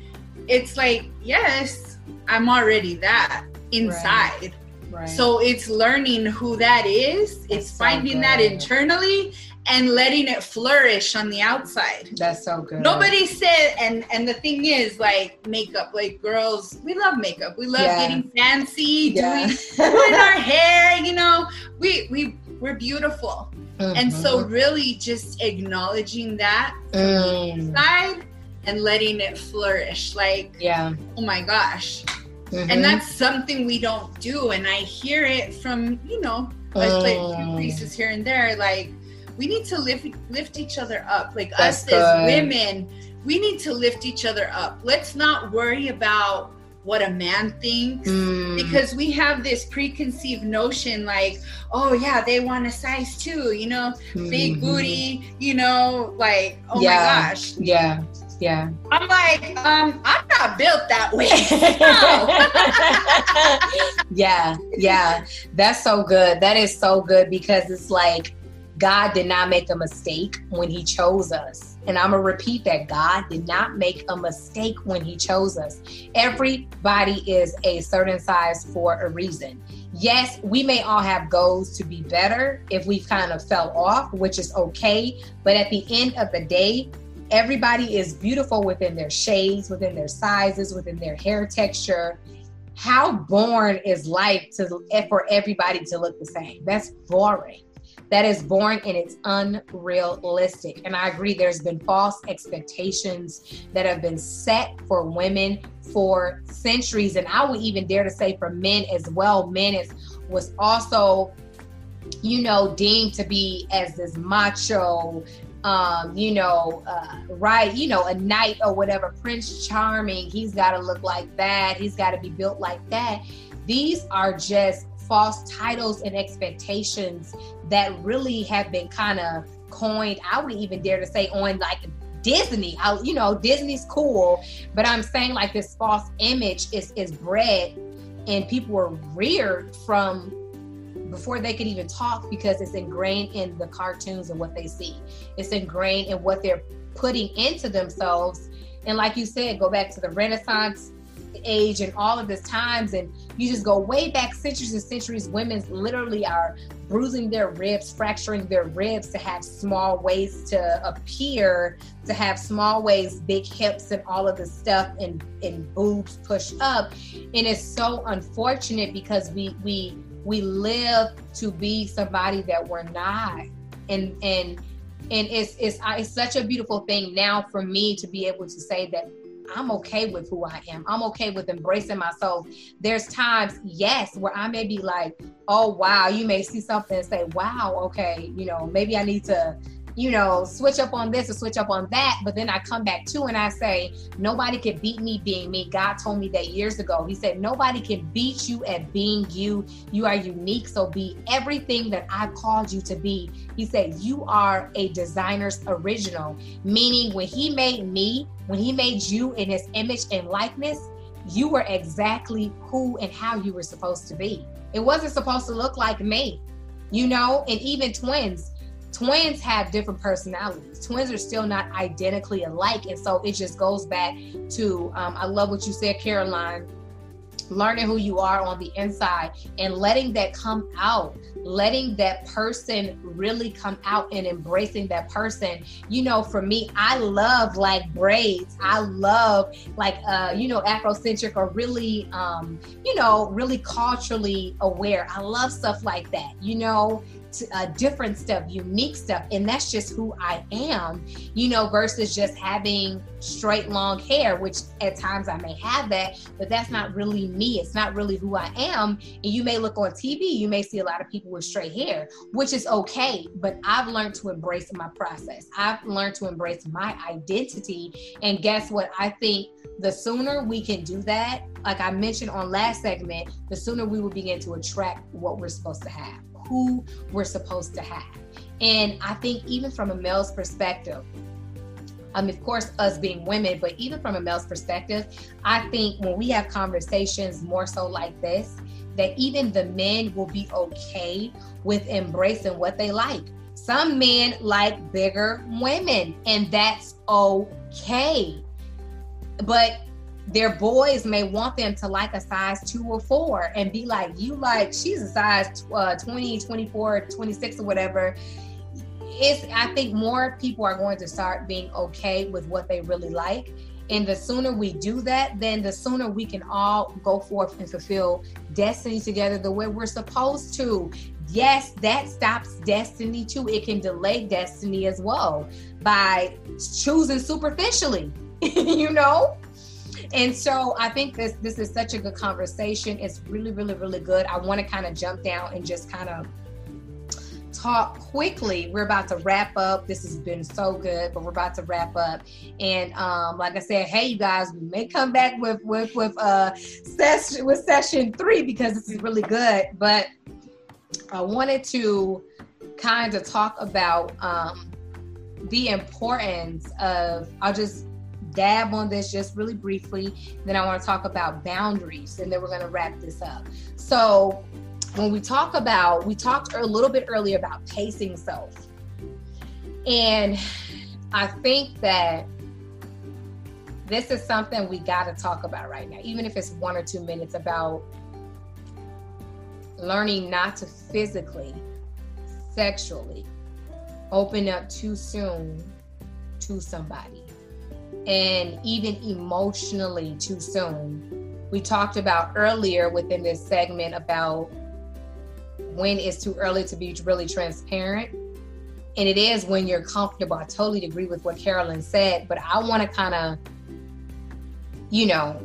it's like, yes, I'm already that. inside. Right. So it's learning who that is. That's it's finding so that internally and letting it flourish on the outside. That's so good. Nobody said and and the thing is like makeup like girls we love makeup. We love getting fancy, yeah. doing, doing our hair, you know. We we we're beautiful. Mm-hmm. And so mm-hmm. really just acknowledging that mm. inside and letting it flourish like yeah. Oh my gosh. Mm-hmm. And that's something we don't do and I hear it from, you know, like, mm. like pieces here and there like we need to lift lift each other up. Like That's us good. as women, we need to lift each other up. Let's not worry about what a man thinks mm. because we have this preconceived notion like oh yeah they want a size two you know mm-hmm. big booty you know like oh yeah. my gosh yeah yeah i'm like um i'm not built that way yeah yeah that's so good that is so good because it's like God did not make a mistake when He chose us. And I'm going to repeat that God did not make a mistake when He chose us. Everybody is a certain size for a reason. Yes, we may all have goals to be better if we've kind of fell off, which is okay. But at the end of the day, everybody is beautiful within their shades, within their sizes, within their hair texture. How boring is life to for everybody to look the same? That's boring that is born and it's unrealistic. And I agree, there's been false expectations that have been set for women for centuries. And I would even dare to say for men as well. Men is was also, you know, deemed to be as this macho, um, you know, uh, right, you know, a knight or whatever, Prince Charming, he's got to look like that, he's got to be built like that. These are just false titles and expectations that really have been kind of coined. I wouldn't even dare to say on like Disney. I, you know, Disney's cool, but I'm saying like this false image is is bred, and people were reared from before they could even talk because it's ingrained in the cartoons and what they see. It's ingrained in what they're putting into themselves. And like you said, go back to the Renaissance age and all of this times and you just go way back centuries and centuries women literally are bruising their ribs fracturing their ribs to have small waist to appear to have small waist big hips and all of the stuff and and boobs pushed up. And it's so unfortunate because we we we live to be somebody that we're not. And and and it's it's it's such a beautiful thing now for me to be able to say that I'm okay with who I am. I'm okay with embracing myself. There's times, yes, where I may be like, oh, wow, you may see something and say, wow, okay, you know, maybe I need to you know, switch up on this or switch up on that. But then I come back to and I say, nobody can beat me being me. God told me that years ago. He said, nobody can beat you at being you. You are unique. So be everything that I called you to be. He said, you are a designer's original, meaning when he made me, when he made you in his image and likeness, you were exactly who and how you were supposed to be. It wasn't supposed to look like me, you know, and even twins twins have different personalities. Twins are still not identically alike. And so it just goes back to um, I love what you said, Caroline. Learning who you are on the inside and letting that come out, letting that person really come out and embracing that person. You know, for me, I love like braids. I love like, uh, you know, Afrocentric or really, um, you know, really culturally aware. I love stuff like that, you know, uh, different stuff, unique stuff, and that's just who I am, you know, versus just having straight long hair, which at times I may have that, but that's not really me. It's not really who I am. And you may look on TV, you may see a lot of people with straight hair, which is okay, but I've learned to embrace my process. I've learned to embrace my identity. And guess what? I think the sooner we can do that, like I mentioned on last segment, the sooner we will begin to attract what we're supposed to have who we're supposed to have. And I think even from a male's perspective, um, of course, us being women, but even from a male's perspective, I think when we have conversations more so like this, that even the men will be okay with embracing what they like. Some men like bigger women, and that's okay. But their boys may want them to like a size two or four and be like, you like, she's a size uh, 20, 24, 26 or whatever. It's, I think more people are going to start being okay with what they really like. And the sooner we do that, then the sooner we can all go forth and fulfill destiny together the way we're supposed to. Yes, that stops destiny too. It can delay destiny as well by choosing superficially, you know? And so I think this this is such a good conversation. It's really, really, really good. I want to kind of jump down and just kind of talk quickly. We're about to wrap up. This has been so good, but we're about to wrap up. And um, like I said, hey, you guys, we may come back with with with uh session with session three because this is really good. But I wanted to kind of talk about um, the importance of. I'll just dab on this just really briefly. Then I want to talk about boundaries, and then we're going to wrap this up. So, when we talk about, we talked a little bit earlier about pacing self. And I think that this is something we got to talk about right now, even if it's one or two minutes about learning not to physically, sexually open up too soon to somebody and even emotionally too soon. We talked about earlier within this segment about when it's too early to be really transparent. And it is when you're comfortable. I totally agree with what Carolyn said, but I want to kind of, you know,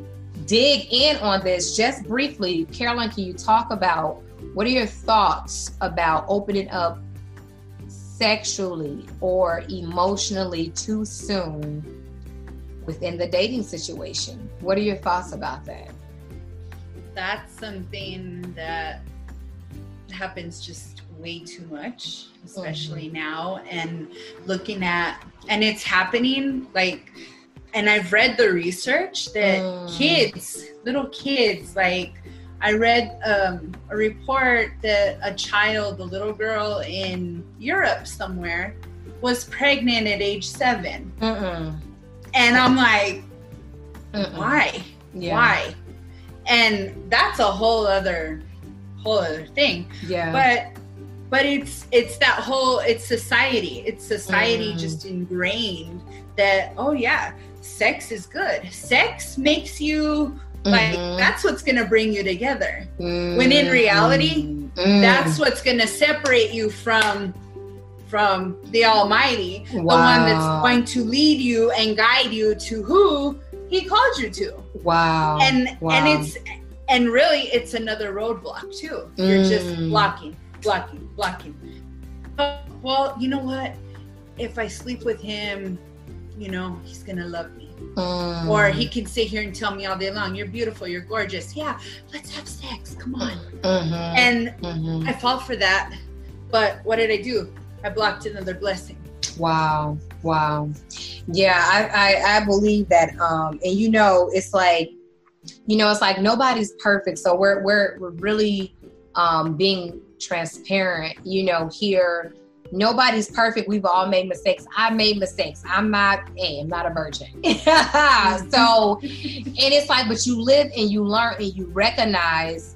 dig in on this just briefly. Carolyn, can you talk about what are your thoughts about opening up sexually or emotionally too soon within the dating situation? What are your thoughts about that? That's something that happens just way too much, especially mm-hmm. now. And looking at, and it's happening like, and I've read the research that mm. kids, little kids, like, I read um, a report that a child, a little girl in Europe somewhere, was pregnant at age 7 Mm-mm. And I'm like, Mm-mm. why? Yeah. Why? And that's a whole other whole other thing. Yeah. But but it's it's that whole it's society. It's society mm. just ingrained that oh yeah, sex is good. Sex makes you like mm-hmm. that's what's going to bring you together. Mm-hmm. When in reality, mm-hmm. that's what's going to separate you from from the Almighty, wow. the one that's going to lead you and guide you to who He called you to. Wow. And wow. and it's and really it's another roadblock too you're mm. just blocking blocking blocking well you know what if i sleep with him you know he's gonna love me mm. or he can sit here and tell me all day long you're beautiful you're gorgeous yeah let's have sex come on mm-hmm. and mm-hmm. i fall for that but what did i do i blocked another blessing wow wow yeah i i, I believe that um and you know it's like you know, it's like nobody's perfect. So we're we're we're really um, being transparent. You know, here nobody's perfect. We've all made mistakes. I made mistakes. I'm not. Hey, I'm not a virgin. so, and it's like, but you live and you learn and you recognize.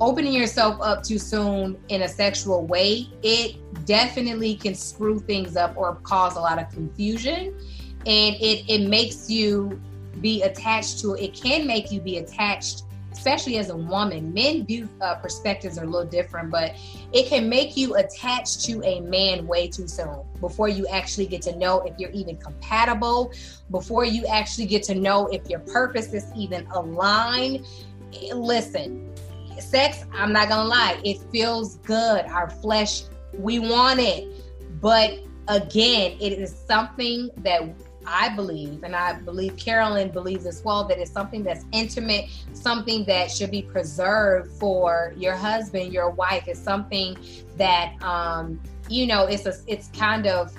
Opening yourself up too soon in a sexual way, it definitely can screw things up or cause a lot of confusion. And it, it makes you be attached to it. Can make you be attached especially as a woman. Men view uh, perspectives are a little different but it can make you attached to a man way too soon before you actually get to know if you're even compatible before you actually get to know if your purpose is even aligned. Listen sex i'm not gonna lie it feels good our flesh we want it but again it is something that I believe, and I believe Carolyn believes as well, that it's something that's intimate, something that should be preserved for your husband, your wife. It's something that, um, you know, it's a, it's kind of,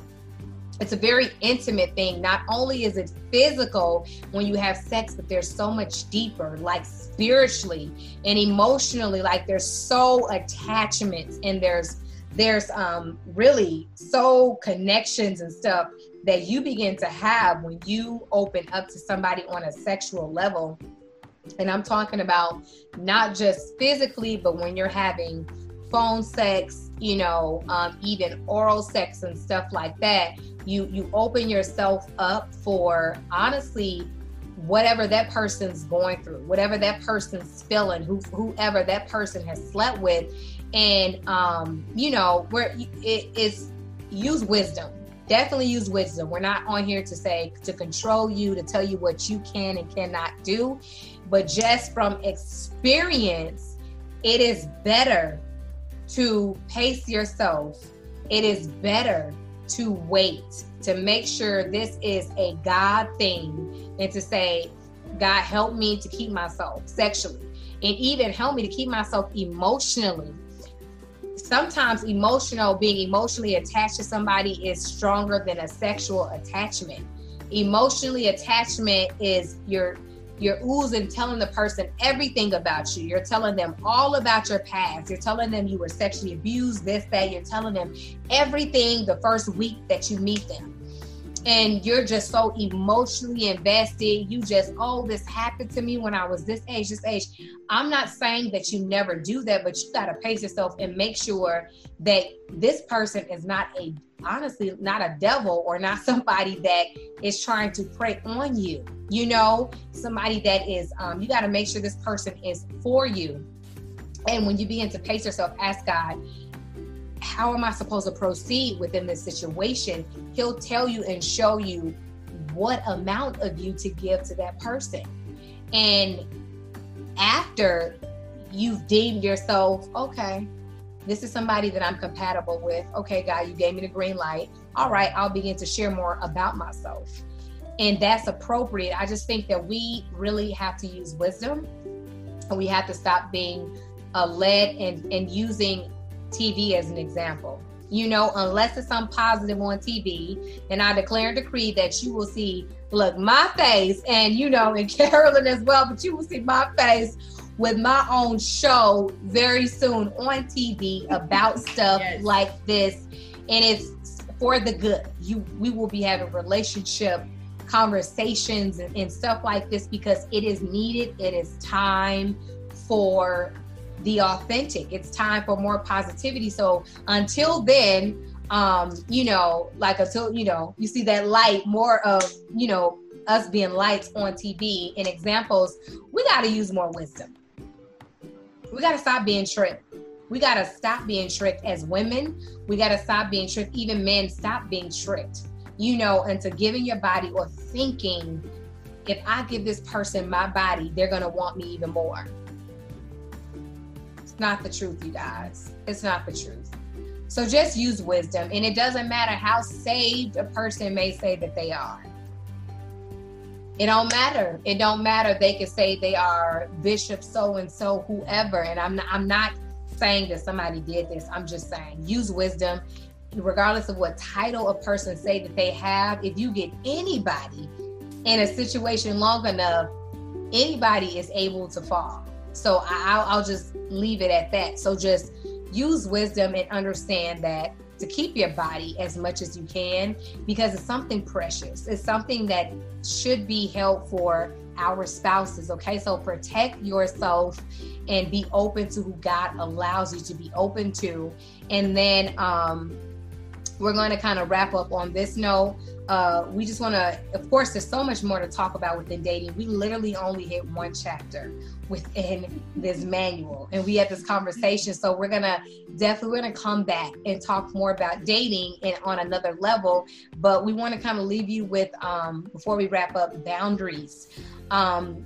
it's a very intimate thing. Not only is it physical when you have sex, but there's so much deeper, like spiritually and emotionally, like there's so attachments and there's there's um, really soul connections and stuff that you begin to have when you open up to somebody on a sexual level. And I'm talking about not just physically, but when you're having phone sex, you know, um, even oral sex and stuff like that, you you open yourself up for honestly whatever that person's going through, whatever that person's feeling, who, whoever that person has slept with, and um, you know, where it is use wisdom. Definitely use wisdom. We're not on here to say to control you, to tell you what you can and cannot do, but just from experience, it is better to pace yourself. It is better to wait to make sure this is a God thing and to say, God, help me to keep myself sexually and even help me to keep myself emotionally. Sometimes emotional, being emotionally attached to somebody is stronger than a sexual attachment. Emotionally attachment is your you're oozing, telling the person everything about you. You're telling them all about your past. You're telling them you were sexually abused, this, that. You're telling them everything the first week that you meet them. And you're just so emotionally invested. You just, oh, this happened to me when I was this age, this age. I'm not saying that you never do that, but you got to pace yourself and make sure that this person is not a honestly not a devil or not somebody that is trying to prey on you you know somebody that is um, you got to make sure this person is for you and when you begin to pace yourself ask god how am i supposed to proceed within this situation he'll tell you and show you what amount of you to give to that person and after you've deemed yourself okay this is somebody that I'm compatible with. Okay, God, you gave me the green light. All right, I'll begin to share more about myself. And that's appropriate. I just think that we really have to use wisdom and we have to stop being uh, led and, and using TV as an example. You know, unless it's some positive on TV, and I declare and decree that you will see, look, my face, and you know, and Carolyn as well, but you will see my face with my own show very soon on TV about stuff yes. like this. And it's for the good. You we will be having relationship conversations and, and stuff like this because it is needed. It is time for the authentic. It's time for more positivity. So until then, um, you know, like until you know, you see that light, more of you know us being lights on TV and examples. We got to use more wisdom we got to stop being tricked. We got to stop being tricked as women. We got to stop being tricked. Even men, stop being tricked, you know, into giving your body or thinking if I give this person my body, they're going to want me even more. Not the truth, you guys. It's not the truth. So just use wisdom. And it doesn't matter how saved a person may say that they are. It don't matter. It don't matter. They can say they are bishop so and so, whoever. And I'm not, I'm not saying that somebody did this. I'm just saying use wisdom, regardless of what title a person say that they have. If you get anybody in a situation long enough, anybody is able to fall. So I'll, I'll just leave it at that. So just use wisdom and understand that to keep your body as much as you can because it's something precious. It's something that should be held for our spouses. Okay, so protect yourself and be open to who God allows you to be open to. And then um, we're going to kind of wrap up on this note. Uh, we just want to, of course, there's so much more to talk about within dating. We literally only hit one chapter within this manual, and we had this conversation. So we're gonna definitely gonna come back and talk more about dating and on another level. But we want to kind of leave you with, um, before we wrap up, boundaries. Um,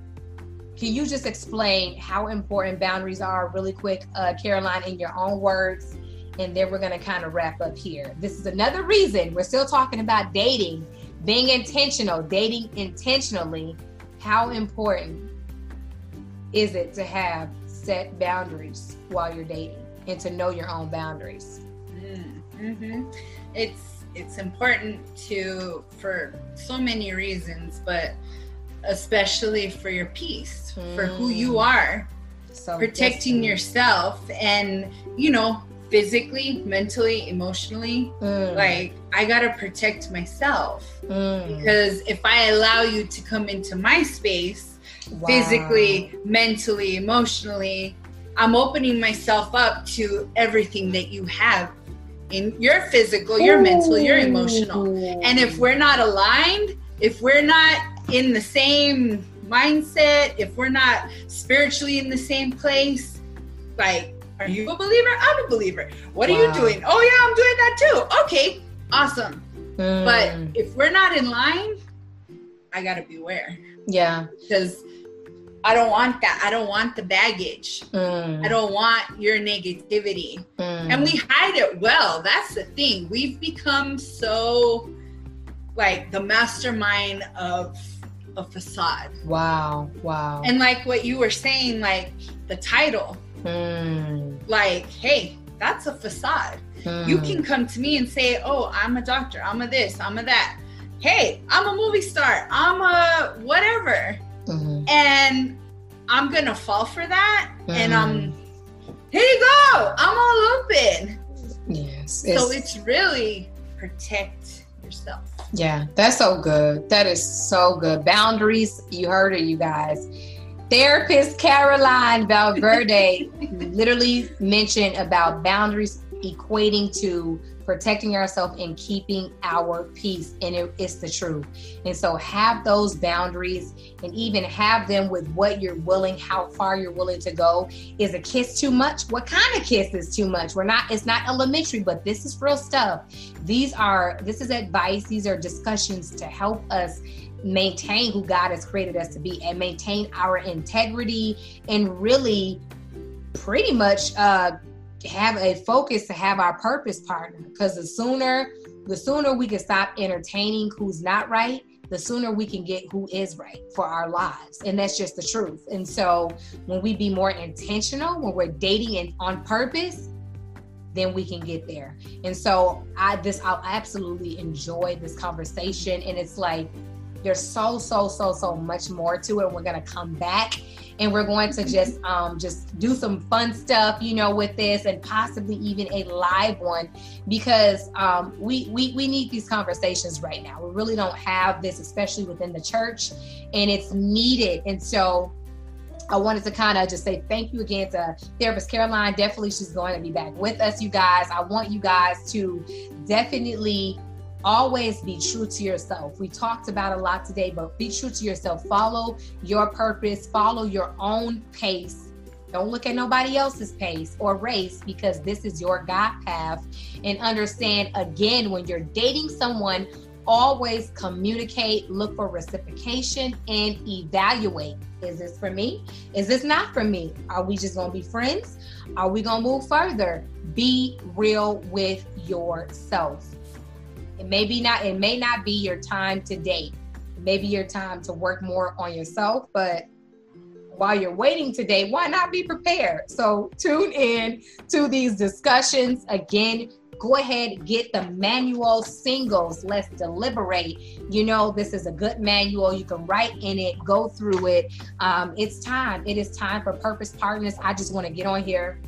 can you just explain how important boundaries are, really quick, uh, Caroline, in your own words? And then we're going to kind of wrap up here. This is another reason we're still talking about dating, being intentional, dating intentionally. How important is it to have set boundaries while you're dating and to know your own boundaries? Mm-hmm. It's it's important to for so many reasons, but especially for your peace, mm. for who you mm. are, so protecting yourself, and you know physically, mentally, emotionally. Mm. Like I gotta protect myself Mm. because if I allow you to come into my space, Wow. physically, mentally, emotionally, I'm opening myself up to everything that you have in your physical, your mental, your emotional. And if we're not aligned, if we're not in the same mindset, if we're not spiritually in the same place, like, are you a believer? I'm a believer. What are you doing? Oh, yeah, I'm doing that too. Okay, awesome. Mm. But if we're not in line, I got to beware yeah. because I don't want that. I don't want the baggage. Mm. I don't want your negativity. Mm. And we hide it well. That's the thing. We've become so like the mastermind of a facade. wow. Wow. And like what you were saying, like the title, Mm. like, hey, that's a facade. You Mm. can come to me and say, oh, I'm a doctor, I'm a this, I'm a that. Hey, I'm a movie star, I'm a whatever. Mhm. And I'm gonna fall for that. And Mm. I'm, here you go, I'm all open. Yes. So it's really protect yourself. Yeah, that's so good. That is so good. Boundaries, you heard it, you guys. Therapist Caroline Valverde literally mentioned about boundaries equating to protecting ourselves and keeping our peace. And it, it's the truth. And so have those boundaries and even have them with what you're willing, how far you're willing to go. Is a kiss too much? What kind of kiss is too much? We're not, it's not elementary, but this is real stuff. These are, this is advice, these are discussions to help us maintain who God has created us to be and maintain our integrity and really pretty much uh have a focus to have our purpose partner. Because the sooner the sooner we can stop entertaining who's not right the sooner we can get who is right for our lives. And that's just the truth. And so when we be more intentional when we're dating and on purpose then we can get there. And so i this I'll absolutely enjoy this conversation. And it's like there's so so so so much more to it we're going to come back and we're going to just um just do some fun stuff you know with this and possibly even a live one because um we we we need these conversations right now we really don't have this especially within the church and it's needed and so I wanted to kind of just say thank you again to therapist Caroline. Definitely, she's going to be back with us, you guys. I want you guys to definitely always be true to yourself. We talked about a lot today, but be true to yourself. Follow your purpose, follow your own pace. Don't look at nobody else's pace or race because this is your God path. And understand again, when you're dating someone, always communicate, look for reciprocation, and evaluate. Is this for me? Is this not for me? Are we just gonna be friends? Are we gonna move further? Be real with yourself. It may be not, it may not be your time to date. It may be your time to work more on yourself, but while you're waiting today, why not be prepared? So tune in to these discussions. Again, go ahead, get the manual singles. Let's deliberate. You know, this is a good manual. You can write in it, go through it. Um, it's time. It is time for purpose partners. I just want to get on here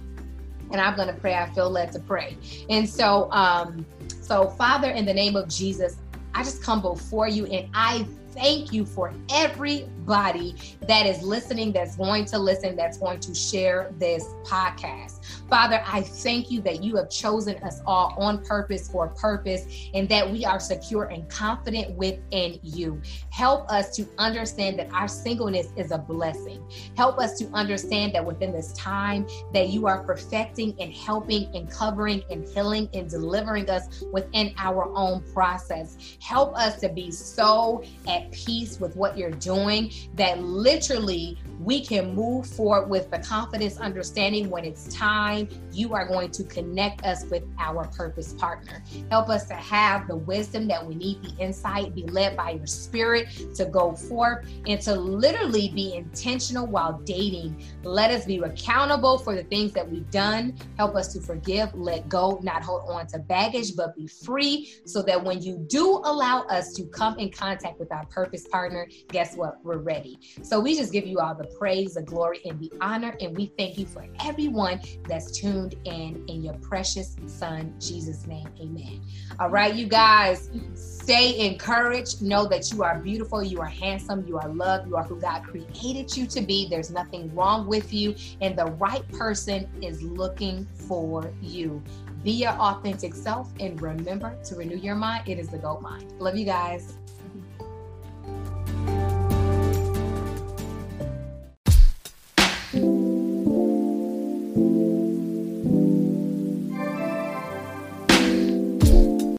and I'm going to pray. I feel led to pray. And so, um, so Father, in the name of Jesus, I just come before you and I thank you for everybody that is listening, that's going to listen, that's going to share this podcast. Father, I thank you that you have chosen us all on purpose for purpose and that we are secure and confident within you. Help us to understand that our singleness is a blessing. Help us to understand that within this time that you are perfecting and helping and covering and healing and delivering us within our own process. Help us to be so at peace with what you're doing that literally we can move forward with the confidence, understanding when it's time, you are going to connect us with our purpose partner. Help us to have the wisdom that we need, the insight, be led by your spirit to go forth and to literally be intentional while dating. Let us be accountable for the things that we've done. Help us to forgive, let go, not hold on to baggage, but be free so that when you do allow us to come in contact with our purpose partner, guess what? We're ready. So we just give you all the praise, the glory, and the honor. And we thank you for everyone that's tuned in in your precious son, Jesus' name. Amen. All right, you guys, stay encouraged. Know that you are beautiful, you are handsome, you are loved, you are who God created you to be. There's nothing wrong with you, and the right person is looking for you. Be your authentic self and remember to renew your mind. It is the gold mine. Love you guys.